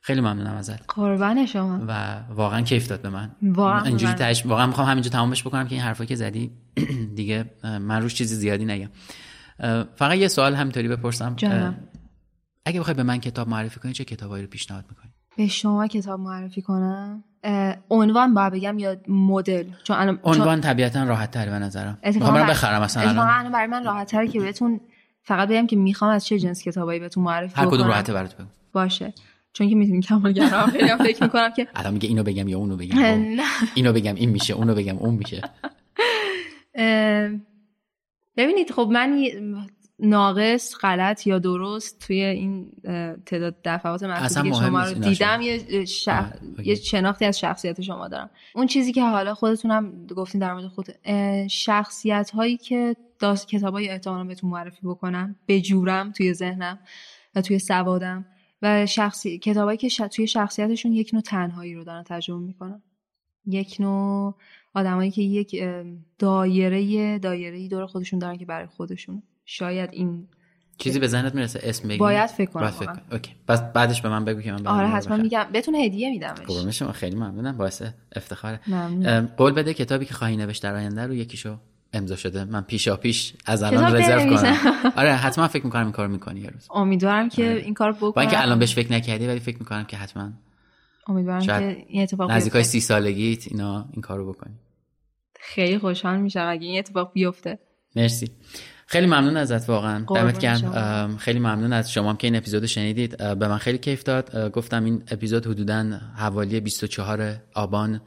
خیلی ممنونم ازت. قربان شما. و واقعا کیف داد به من. واقعا. اینجوری تاش واقعا می‌خوام همینجا تمامش بکنم که این حرفا که زدی دیگه من روش چیزی زیادی نگم. فقط یه سوال همینطوری بپرسم. اگه بخوای به من کتاب معرفی کنی چه کتابایی رو پیشنهاد می‌کنی؟ به شما کتاب معرفی کنم؟ عنوان با بگم یا مدل؟ چون الان عنوان طبیعتا راحت تر به نظرم. می‌خوام برم بخرم مثلا الان. برای من راحت تره که بهتون فقط بگم که می‌خوام از چه جنس کتابایی بهتون معرفی کنم هر کدوم راحته برات بگم باشه. چون که می‌تونیم کمالگرا خیلی فکر می‌کنم که الان میگه اینو بگم یا اونو بگم. اینو بگم این میشه اونو بگم اون میشه. ببینید خب من ناقص غلط یا درست توی این تعداد دفعات محدودی که شما رو دیدم یه, یه شناختی از شخصیت شما دارم. اون چیزی که حالا خودتونم گفتین در مورد خود شخصیت هایی که داست کتاب های احتمالا بهتون معرفی بکنم بجورم توی ذهنم و توی سوادم و شخصی کتابایی که توی شخصیتشون یک نوع تنهایی رو دارن ترجمه می‌کنن. یک نوع آدمایی که یک دایره دایره دور خودشون دارن که برای خودشون شاید این چیزی به ذهنت می‌رسه؟ اسم بگی؟ باید فکر کنم باید فکر اوکی. پس بعدش به من بگو که من آره حتما میگم. بهتون هدیه میدمش. قربون شما خیلی ممنونم. باعث افتخاره. ممنون. قول بده کتابی که خواهی نوشت در آینده رو یکیشو امضا شده. من پیشا پیش از الان رزرو کنم. آره حتما فکر می‌کنم این کارو می‌کنی یه روز. امیدوارم که آره. این کارو بکنم. با اینکه الان بهش فکر نکردی ولی فکر می‌کنم که حتما امیدوارم که این اتفاق نزدیکای سی سالگیت اینا این کارو بکنی. خیلی خوشحال میشم اگه این اتفاق بیفته. مرسی. خیلی ممنون ازت واقعا. دمت گرم. خیلی ممنون از شما که این اپیزود شنیدید. به من خیلی کیف داد. گفتم این اپیزود حدودا حوالی 24 آبان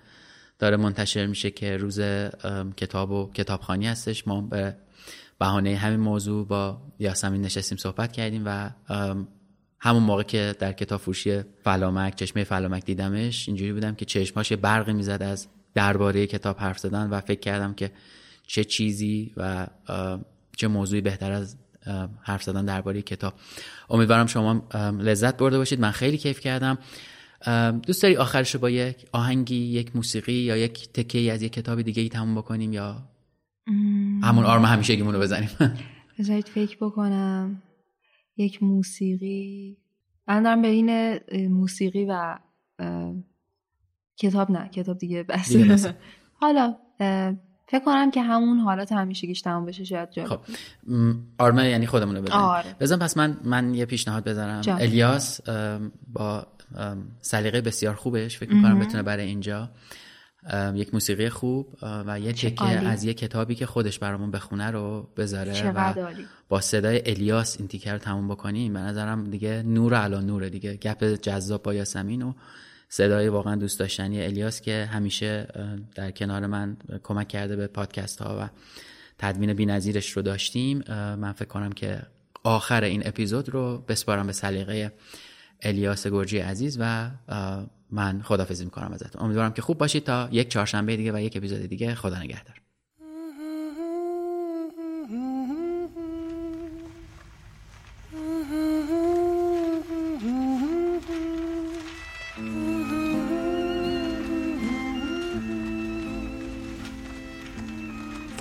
داره منتشر میشه که روز کتاب و کتابخانی هستش. ما به بهانه همین موضوع با یاسمین نشستیم صحبت کردیم و همون موقع که در کتاب فروشی فلامک چشمه فلامک دیدمش اینجوری بودم که چشماش برقی می‌زد از درباره کتاب حرف زدن و فکر کردم که چه چیزی و چه موضوعی بهتر از حرف زدن درباره کتاب. امیدوارم شما لذت برده باشید. من خیلی کیف کردم. دوست داری آخرش رو با یک آهنگی یک موسیقی یا یک تکه از یک کتاب دیگه ای تموم بکنیم یا؟ همون آرم همیشه رو بزنیم. بذارید فکر بکنم. یک موسیقی. من دارم بین موسیقی و کتاب نه کتاب دیگه بس حالا فکر کنم که همون حالت همیشگیش تمام بشه شاید جا خب. آرمه یعنی خودمون رو بزنیم آره. بزن پس من من یه پیشنهاد بذارم. الیاس با سلیقه بسیار خوبش. فکر می‌کنم بتونه برای اینجا. یک موسیقی خوب و یه تکه از یه کتابی که خودش برامون بخونه رو بذاره و با صدای الیاس این تیکه رو تموم بکنیم. به نظرم دیگه نور علا نوره دیگه. گپ جذاب با یاسمین و صدای واقعا دوست داشتنی الیاس که همیشه در کنار من کمک کرده به پادکست ها و تدوین بی‌نظیرش رو داشتیم. من فکر کنم که آخر این اپیزود رو بسپارم به سلیقه الیاس گرجی عزیز و من خدافزی می‌کنم ازتون. امیدوارم که خوب باشید تا یک چهارشنبه دیگه و یک اپیزود دیگه. خدا نگهدار.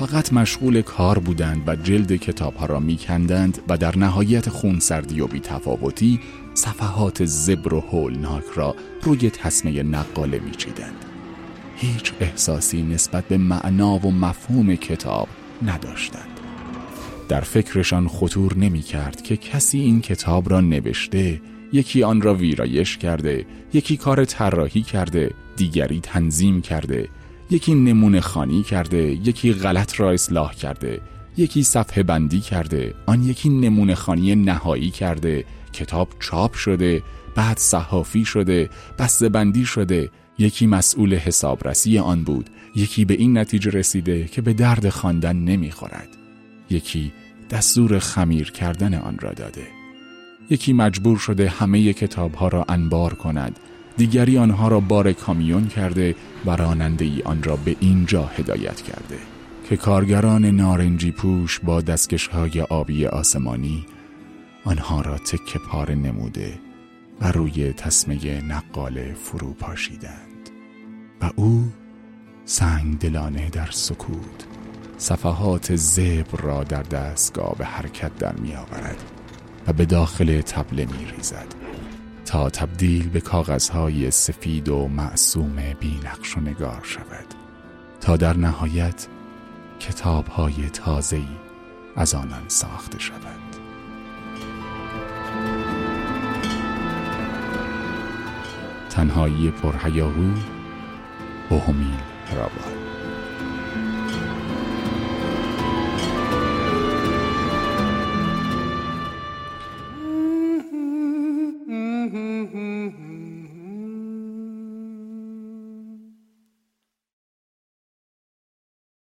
فقط مشغول کار بودند و جلد کتاب ها را می کندند و در نهایت خونسردی و بیتفاوتی صفحات زبر و هولناک را روی تصمه نقاله می چیدند. هیچ احساسی نسبت به معنا و مفهوم کتاب نداشتند. در فکرشان خطور نمی کرد که کسی این کتاب را نوشته یکی آن را ویرایش کرده یکی کار طراحی کرده دیگری تنظیم کرده یکی نمونه خانی کرده یکی غلط را اصلاح کرده یکی صفحه بندی کرده آن یکی نمونه خانی نهایی کرده کتاب چاپ شده بعد صحافی شده بسته بندی شده یکی مسئول حسابرسی آن بود یکی به این نتیجه رسیده که به درد خواندن نمی‌خورد. یکی دستور خمیر کردن آن را داده. یکی مجبور شده همه کتاب ها را انبار کند. دیگری آنها را بار کامیون کرده و راننده ای آن را به اینجا هدایت کرده که کارگران نارنجی پوش با دستکش های آبی آسمانی آنها را تکه پاره نموده و روی تسمه نقاله فرو پاشیدند و او سنگ دلانه در سکوت صفحات زبر را در دستگاه به حرکت در می آورد و به داخل تبله می ریزد تا تبدیل به کاغذهای سفید و معصوم بینقش و نگار شود. تا در نهایت کتابهای تازه‌ای از آنان ساخته شود. تنهایی پرهیاهو بوهمیل رابات